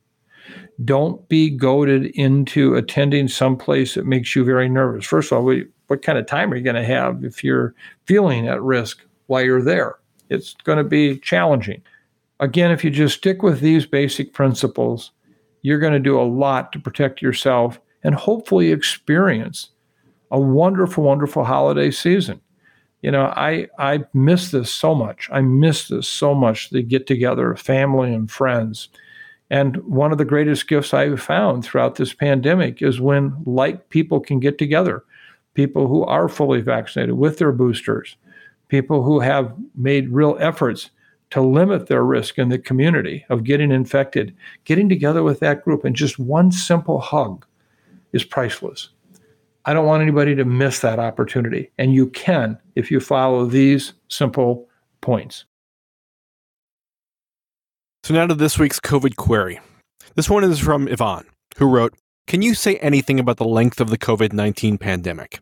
Don't be goaded into attending someplace that makes you very nervous. First of all, what kind of time are you going to have if you're feeling at risk while you're there? It's going to be challenging. Again, if you just stick with these basic principles, you're going to do a lot to protect yourself and hopefully experience a wonderful, wonderful holiday season. You know, I I miss this so much. I miss this so much. The get together of family and friends. And one of the greatest gifts I've found throughout this pandemic is when like people can get together, people who are fully vaccinated with their boosters, people who have made real efforts to limit their risk in the community of getting infected, getting together with that group and just one simple hug is priceless. I don't want anybody to miss that opportunity. And you can if you follow these simple points. So, now to this week's COVID query. This one is from Yvonne, who wrote Can you say anything about the length of the COVID 19 pandemic?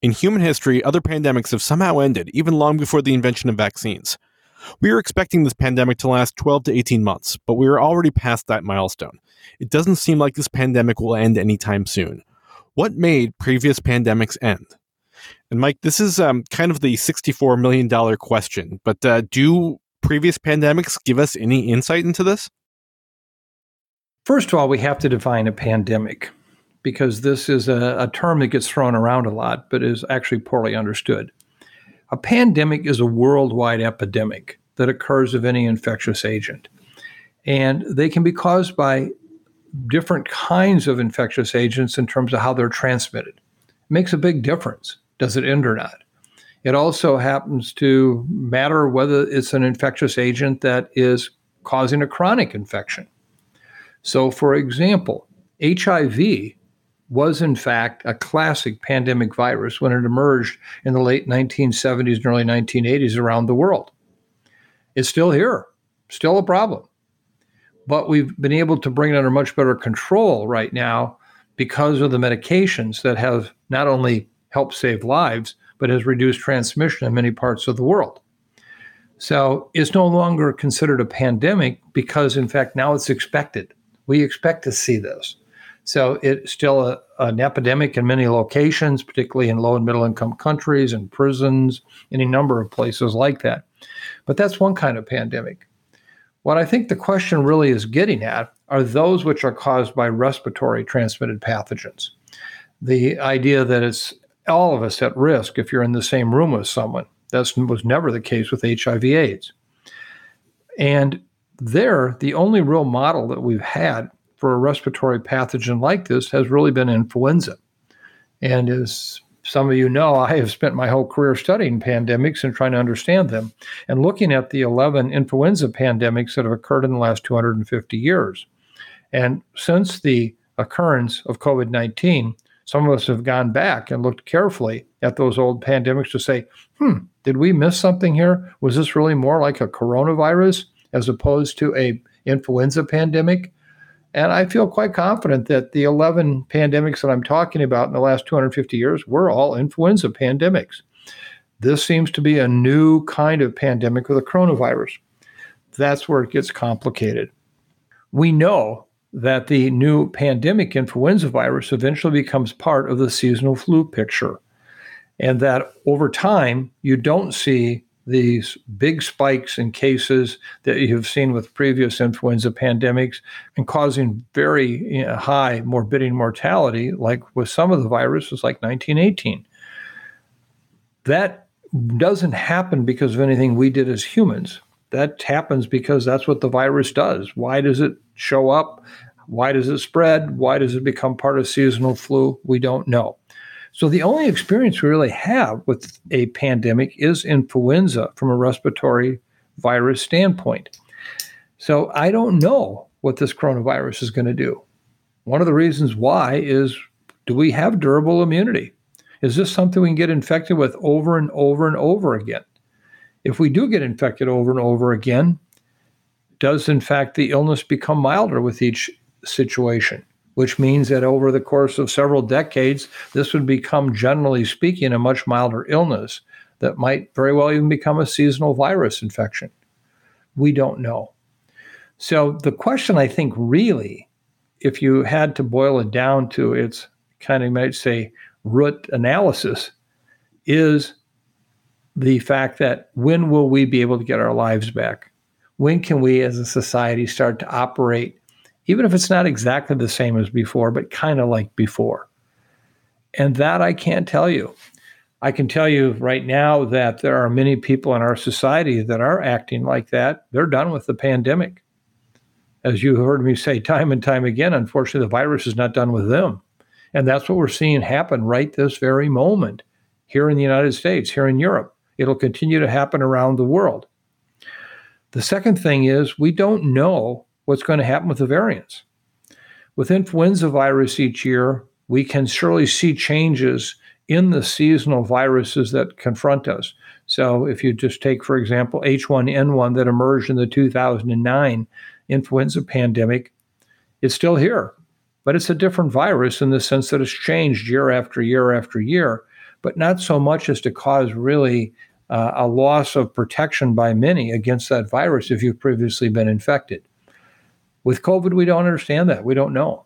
In human history, other pandemics have somehow ended, even long before the invention of vaccines. We were expecting this pandemic to last 12 to 18 months, but we are already past that milestone. It doesn't seem like this pandemic will end anytime soon. What made previous pandemics end? And Mike, this is um, kind of the $64 million question, but uh, do previous pandemics give us any insight into this? First of all, we have to define a pandemic because this is a, a term that gets thrown around a lot, but is actually poorly understood. A pandemic is a worldwide epidemic that occurs of any infectious agent. And they can be caused by different kinds of infectious agents in terms of how they're transmitted. It makes a big difference. Does it end or not? It also happens to matter whether it's an infectious agent that is causing a chronic infection. So, for example, HIV was in fact a classic pandemic virus when it emerged in the late 1970s and early 1980s around the world. It's still here, still a problem but we've been able to bring it under much better control right now because of the medications that have not only helped save lives, but has reduced transmission in many parts of the world. So it's no longer considered a pandemic because, in fact, now it's expected. We expect to see this. So it's still a, an epidemic in many locations, particularly in low and middle income countries and prisons, any number of places like that. But that's one kind of pandemic. What I think the question really is getting at are those which are caused by respiratory transmitted pathogens. The idea that it's all of us at risk if you're in the same room with someone. That was never the case with HIV/AIDS. And there, the only real model that we've had for a respiratory pathogen like this has really been influenza. And as some of you know, I have spent my whole career studying pandemics and trying to understand them and looking at the 11 influenza pandemics that have occurred in the last 250 years. And since the occurrence of COVID 19, some of us have gone back and looked carefully at those old pandemics to say, hmm, did we miss something here? Was this really more like a coronavirus as opposed to a influenza pandemic? And I feel quite confident that the 11 pandemics that I'm talking about in the last 250 years were all influenza pandemics. This seems to be a new kind of pandemic with a coronavirus. That's where it gets complicated. We know that the new pandemic influenza virus eventually becomes part of the seasonal flu picture, and that over time, you don't see these big spikes in cases that you have seen with previous influenza pandemics and causing very you know, high morbidity mortality, like with some of the viruses, like 1918. That doesn't happen because of anything we did as humans. That happens because that's what the virus does. Why does it show up? Why does it spread? Why does it become part of seasonal flu? We don't know. So the only experience we really have with a pandemic is influenza from a respiratory virus standpoint. So I don't know what this coronavirus is going to do. One of the reasons why is do we have durable immunity? Is this something we can get infected with over and over and over again? If we do get infected over and over again, does in fact the illness become milder with each situation? which means that over the course of several decades, this would become, generally speaking, a much milder illness that might very well even become a seasonal virus infection. We don't know. So the question, I think, really if you had to boil it down to its kind of, you might say, root analysis, is the fact that when will we be able to get our lives back? When can we as a society start to operate, even if it's not exactly the same as before, but kind of like before? And that I can't tell you. I can tell you right now that there are many people in our society that are acting like that. They're done with the pandemic. As you heard me say time and time again, unfortunately, the virus is not done with them. And that's what we're seeing happen right this very moment here in the United States, here in Europe. It'll continue to happen around the world. The second thing is we don't know what's going to happen with the variants. With influenza virus each year, we can surely see changes in the seasonal viruses that confront us. So, if you just take, for example, H1N1 that emerged in the 2009 influenza pandemic, it's still here, but it's a different virus in the sense that it's changed year after year after year, but not so much as to cause really uh, a loss of protection by many against that virus if you've previously been infected. With COVID, we don't understand that. We don't know.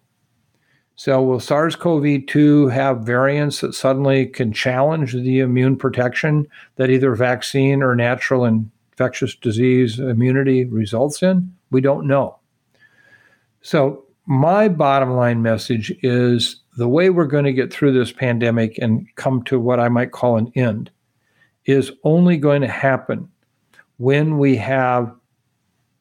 So, will SARS CoV 2 have variants that suddenly can challenge the immune protection that either vaccine or natural infectious disease immunity results in? We don't know. So, my bottom line message is the way we're going to get through this pandemic and come to what I might call an end is only going to happen when we have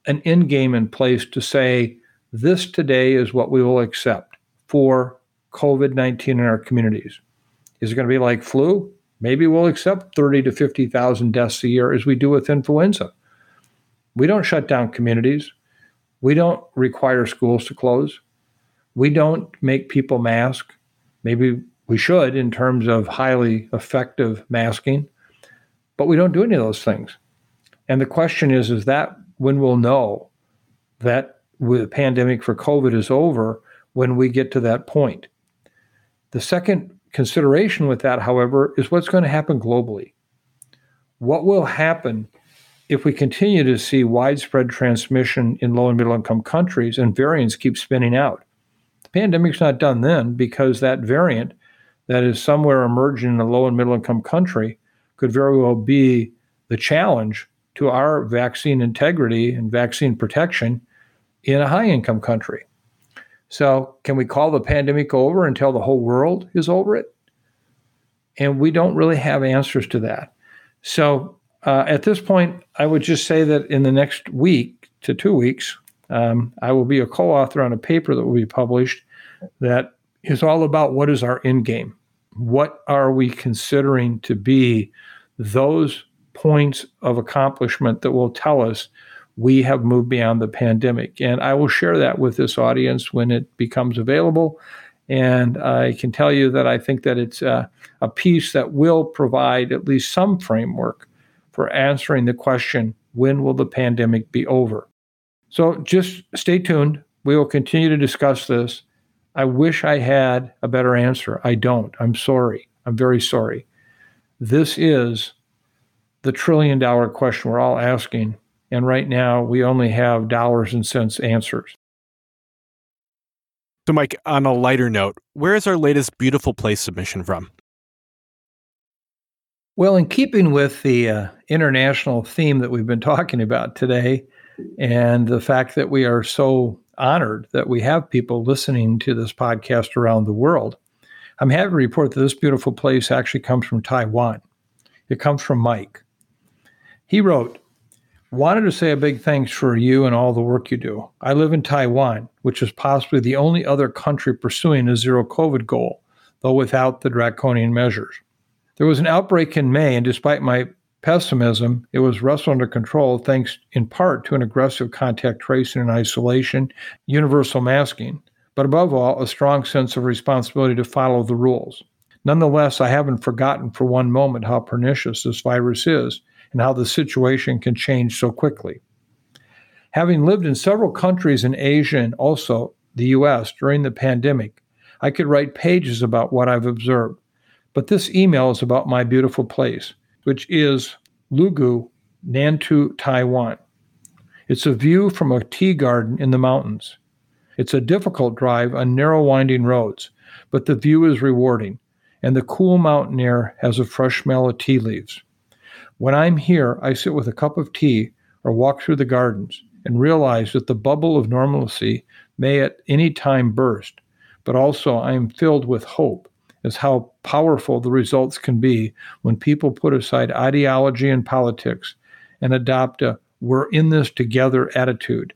an end game in place to say, this today is what we will accept for COVID 19 in our communities. Is it going to be like flu? Maybe we'll accept 30 to 50,000 deaths a year as we do with influenza. We don't shut down communities. We don't require schools to close. We don't make people mask. Maybe we should in terms of highly effective masking, but we don't do any of those things. And the question is, is that when we'll know that the pandemic for COVID is over when we get to that point. The second consideration with that, however, is what's going to happen globally. What will happen if we continue to see widespread transmission in low and middle income countries and variants keep spinning out? The pandemic's not done then because that variant that is somewhere emerging in a low and middle income country could very well be the challenge to our vaccine integrity and vaccine protection in a high income country. So, can we call the pandemic over until the whole world is over it? And we don't really have answers to that. So, uh, at this point, I would just say that in the next week to two weeks, um, I will be a co author on a paper that will be published that is all about what is our end game. What are we considering to be those points of accomplishment that will tell us we have moved beyond the pandemic. And I will share that with this audience when it becomes available. And I can tell you that I think that it's a, a piece that will provide at least some framework for answering the question when will the pandemic be over? So just stay tuned. We will continue to discuss this. I wish I had a better answer. I don't. I'm sorry. I'm very sorry. This is the trillion dollar question we're all asking and right now, we only have dollars and cents answers. So, Mike, on a lighter note, where is our latest beautiful place submission from? Well, in keeping with the uh, international theme that we've been talking about today, and the fact that we are so honored that we have people listening to this podcast around the world, I'm happy to report that this beautiful place actually comes from Taiwan. It comes from Mike. He wrote, Wanted to say a big thanks for you and all the work you do. I live in Taiwan, which is possibly the only other country pursuing a zero COVID goal, though without the draconian measures. There was an outbreak in May, and despite my pessimism, it was wrestled under control thanks in part to an aggressive contact tracing and isolation, universal masking, but above all, a strong sense of responsibility to follow the rules. Nonetheless, I haven't forgotten for one moment how pernicious this virus is and how the situation can change so quickly. Having lived in several countries in Asia and also the US during the pandemic, I could write pages about what I've observed. But this email is about my beautiful place, which is Lugu, Nantou, Taiwan. It's a view from a tea garden in the mountains. It's a difficult drive on narrow, winding roads, but the view is rewarding, and the cool mountain air has a fresh smell of tea leaves. When I'm here, I sit with a cup of tea or walk through the gardens and realize that the bubble of normalcy may at any time burst, but also I am filled with hope as how powerful the results can be when people put aside ideology and politics and adopt a we're in this together attitude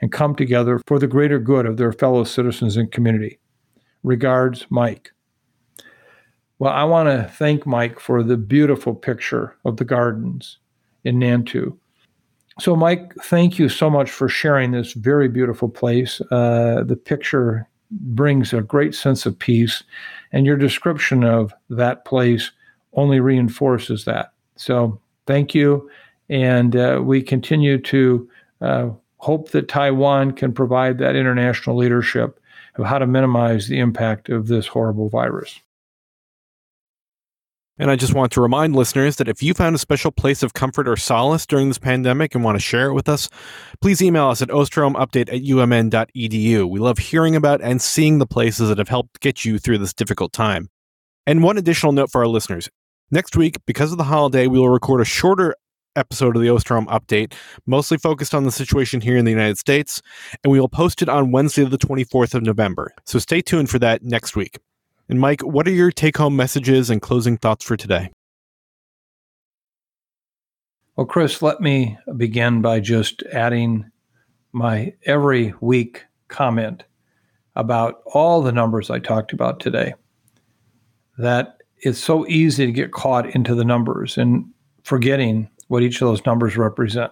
and come together for the greater good of their fellow citizens and community. Regards, Mike. Well, I want to thank Mike for the beautiful picture of the gardens in Nantou. So, Mike, thank you so much for sharing this very beautiful place. Uh, the picture brings a great sense of peace, and your description of that place only reinforces that. So, thank you. And uh, we continue to uh, hope that Taiwan can provide that international leadership of how to minimize the impact of this horrible virus. And I just want to remind listeners that if you found a special place of comfort or solace during this pandemic and want to share it with us, please email us at osterholmupdate at umn.edu. We love hearing about and seeing the places that have helped get you through this difficult time. And one additional note for our listeners. Next week, because of the holiday, we will record a shorter episode of the Osterholm update, mostly focused on the situation here in the United States, and we will post it on Wednesday, the 24th of November. So stay tuned for that next week. And Mike, what are your take home messages and closing thoughts for today? Well, Chris, let me begin by just adding my every week comment about all the numbers I talked about today. That it's so easy to get caught into the numbers and forgetting what each of those numbers represent.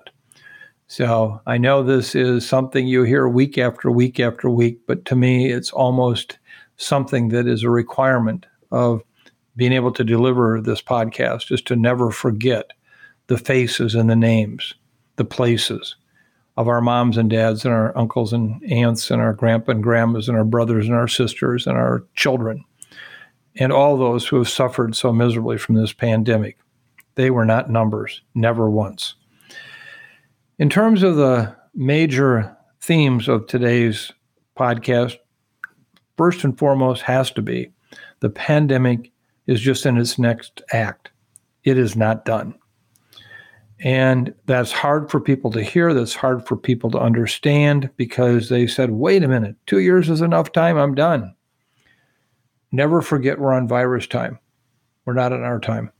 So I know this is something you hear week after week after week, but to me, it's almost something that is a requirement of being able to deliver this podcast is to never forget the faces and the names, the places of our moms and dads and our uncles and aunts and our grandpa and grandmas and our brothers and our sisters and our children and all those who have suffered so miserably from this pandemic. They were not numbers, never once. In terms of the major themes of today's podcast, first and foremost has to be the pandemic is just in its next act. It is not done. And that's hard for people to hear. That's hard for people to understand because they said, wait a minute, two years is enough time. I'm done. Never forget we're on virus time. We're not in our time.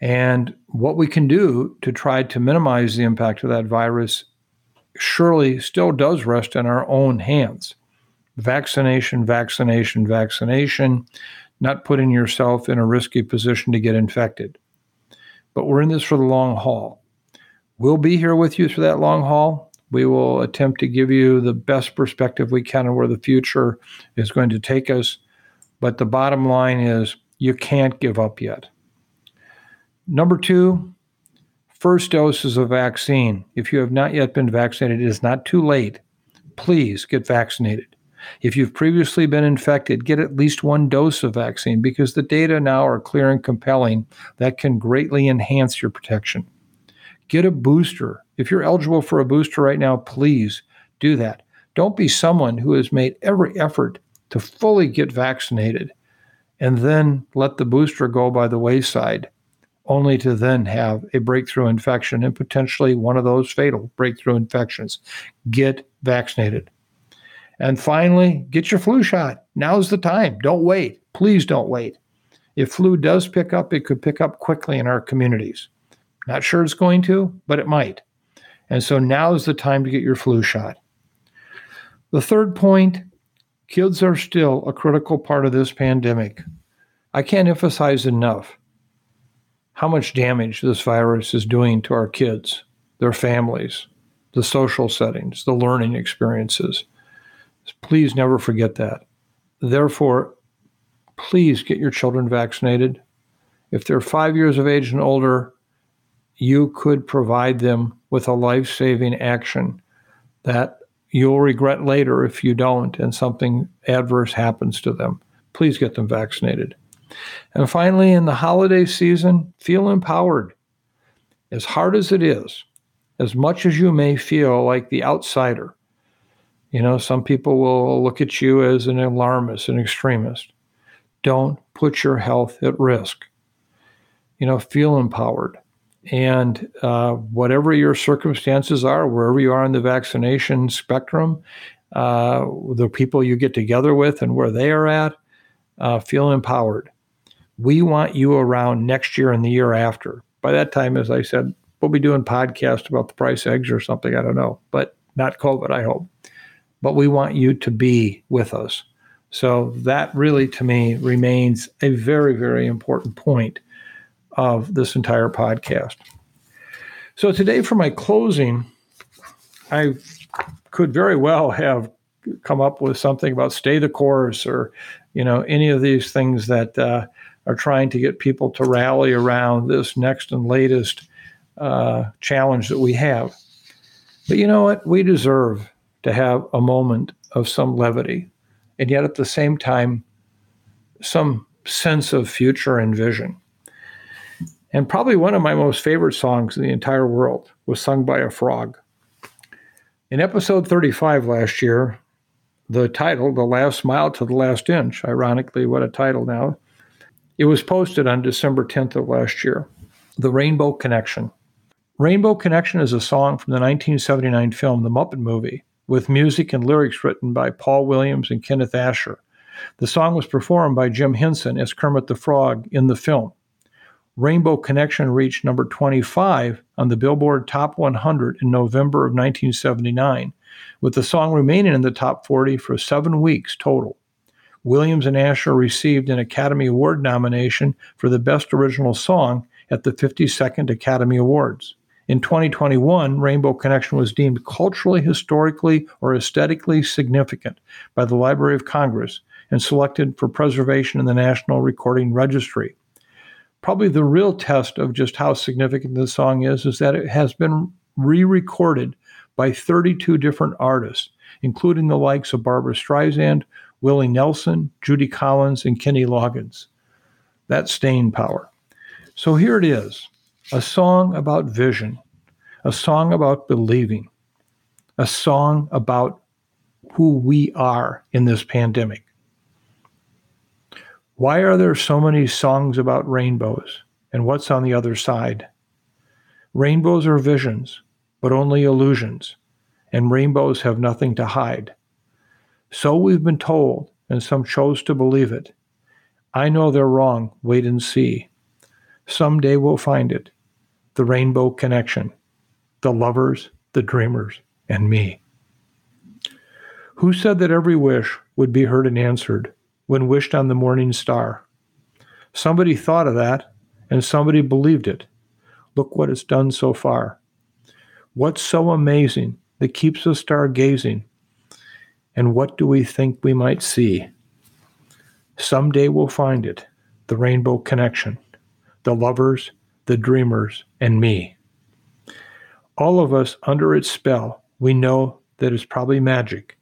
And what we can do to try to minimize the impact of that virus surely still does rest in our own hands vaccination, vaccination, vaccination, not putting yourself in a risky position to get infected. But we're in this for the long haul. We'll be here with you for that long haul. We will attempt to give you the best perspective we can of where the future is going to take us. But the bottom line is you can't give up yet. Number two, first doses of vaccine. If you have not yet been vaccinated, it is not too late. Please get vaccinated. If you've previously been infected, get at least one dose of vaccine because the data now are clear and compelling that can greatly enhance your protection. Get a booster. If you're eligible for a booster right now, please do that. Don't be someone who has made every effort to fully get vaccinated and then let the booster go by the wayside, only to then have a breakthrough infection and potentially one of those fatal breakthrough infections. Get vaccinated. And finally, get your flu shot. Now's the time. Don't wait. Please don't wait. If flu does pick up, it could pick up quickly in our communities. Not sure it's going to, but it might. And so now is the time to get your flu shot. The third point kids are still a critical part of this pandemic. I can't emphasize enough how much damage this virus is doing to our kids, their families, the social settings, the learning experiences. Please never forget that. Therefore, please get your children vaccinated. If they're five years of age and older, you could provide them with a life saving action that you'll regret later if you don't and something adverse happens to them. Please get them vaccinated. And finally, in the holiday season, feel empowered. As hard as it is, as much as you may feel like the outsider, You know, some people will look at you as an alarmist, an extremist. Don't put your health at risk. You know, feel empowered. And uh, whatever your circumstances are, wherever you are in the vaccination spectrum, uh, the people you get together with and where they are at, uh, feel empowered. We want you around next year and the year after. By that time, as I said, we'll be doing podcasts about the price eggs or something. I don't know, but not COVID, I hope. But we want you to be with us. So that really, to me, remains a very, very important point of this entire podcast. So today, for my closing, I could very well have come up with something about stay the course or, you know, any of these things that uh, are trying to get people to rally around this next and latest uh, challenge that we have. But you know what? We deserve to have a moment of some levity, and yet at the same time, some sense of future and vision. And probably one of my most favorite songs in the entire world was sung by a frog. In episode 35 last year, the title, The Last Mile to the Last Inch, ironically, what a title now, it was posted on December 10th of last year. The Rainbow Connection. Rainbow Connection is a song from the 1979 film The Muppet Movie, with music and lyrics written by Paul Williams and Kenneth Ascher. The song was performed by Jim Henson as Kermit the Frog in the film. Rainbow Connection reached number 25 on the Billboard Top 100 in November of 1979, with the song remaining in the top 40 for seven weeks total. Williams and Ascher received an Academy Award nomination for the Best Original Song at the 52nd Academy Awards. In 2021, Rainbow Connection was deemed culturally, historically, or aesthetically significant by the Library of Congress and selected for preservation in the National Recording Registry probably the real test of just how significant this song is is that it has been re-recorded by 32 different artists, including the likes of Barbra Streisand, Willie Nelson, Judy Collins, and Kenny Loggins. That's staying power. So here it is a song about vision, a song about believing, a song about who we are in this pandemic. Why are there so many songs about rainbows and what's on the other side? Rainbows are visions, but only illusions, and rainbows have nothing to hide. So we've been told, and some chose to believe it. I know they're wrong, wait and see. Someday we'll find it the rainbow connection, the lovers, the dreamers, and me. Who said that every wish would be heard and answered? when wished on the morning star. Somebody thought of that, and somebody believed it. Look what it's done so far. What's so amazing that keeps us stargazing? And what do we think we might see? Someday we'll find it the rainbow connection, the lovers, the dreamers, and me. All of us under its spell, we know that it's probably magic.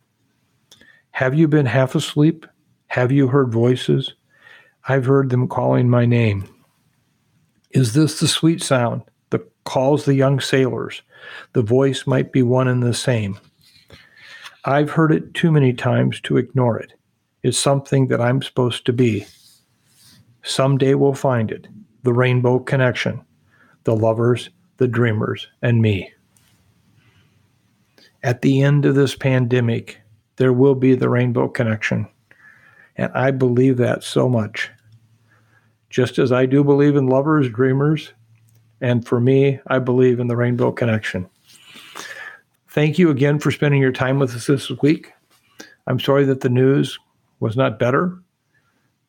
Have you been half asleep have you heard voices? I've heard them calling my name. Is this the sweet sound that calls the young sailors? The voice might be one and the same. I've heard it too many times to ignore it. It's something that I'm supposed to be. Someday we'll find it the rainbow connection, the lovers, the dreamers, and me. At the end of this pandemic, there will be the rainbow connection. And I believe that so much. Just as I do believe in lovers, dreamers, and for me, I believe in the Rainbow Connection. Thank you again for spending your time with us this week. I'm sorry that the news was not better,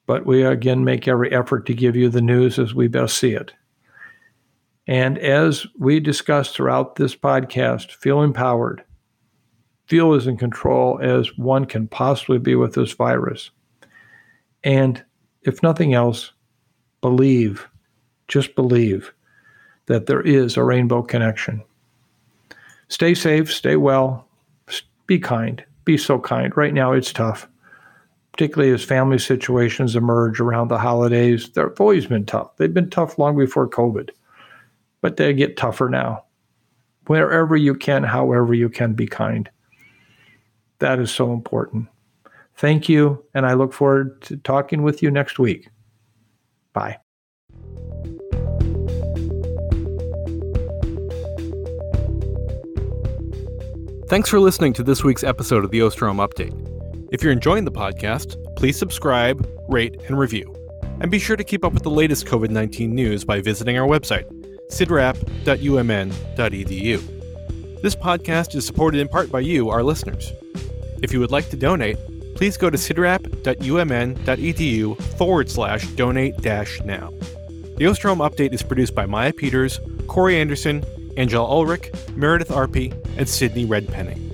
but we again make every effort to give you the news as we best see it. And as we discussed throughout this podcast, feel empowered, feel as in control as one can possibly be with this virus. And if nothing else, believe, just believe that there is a rainbow connection. Stay safe, stay well, be kind, be so kind. Right now, it's tough, particularly as family situations emerge around the holidays. They've always been tough. They've been tough long before COVID, but they get tougher now. Wherever you can, however you can, be kind. That is so important. Thank you, and I look forward to talking with you next week. Bye. Thanks for listening to this week's episode of the Osterholm Update. If you're enjoying the podcast, please subscribe, rate, and review. And be sure to keep up with the latest COVID 19 news by visiting our website, cidrap.umn.edu. This podcast is supported in part by you, our listeners. If you would like to donate, please go to cidrap.umn.edu forward slash donate dash now. The Osterholm Update is produced by Maya Peters, Corey Anderson, Angel Ulrich, Meredith Arpey, and Sydney Redpenning.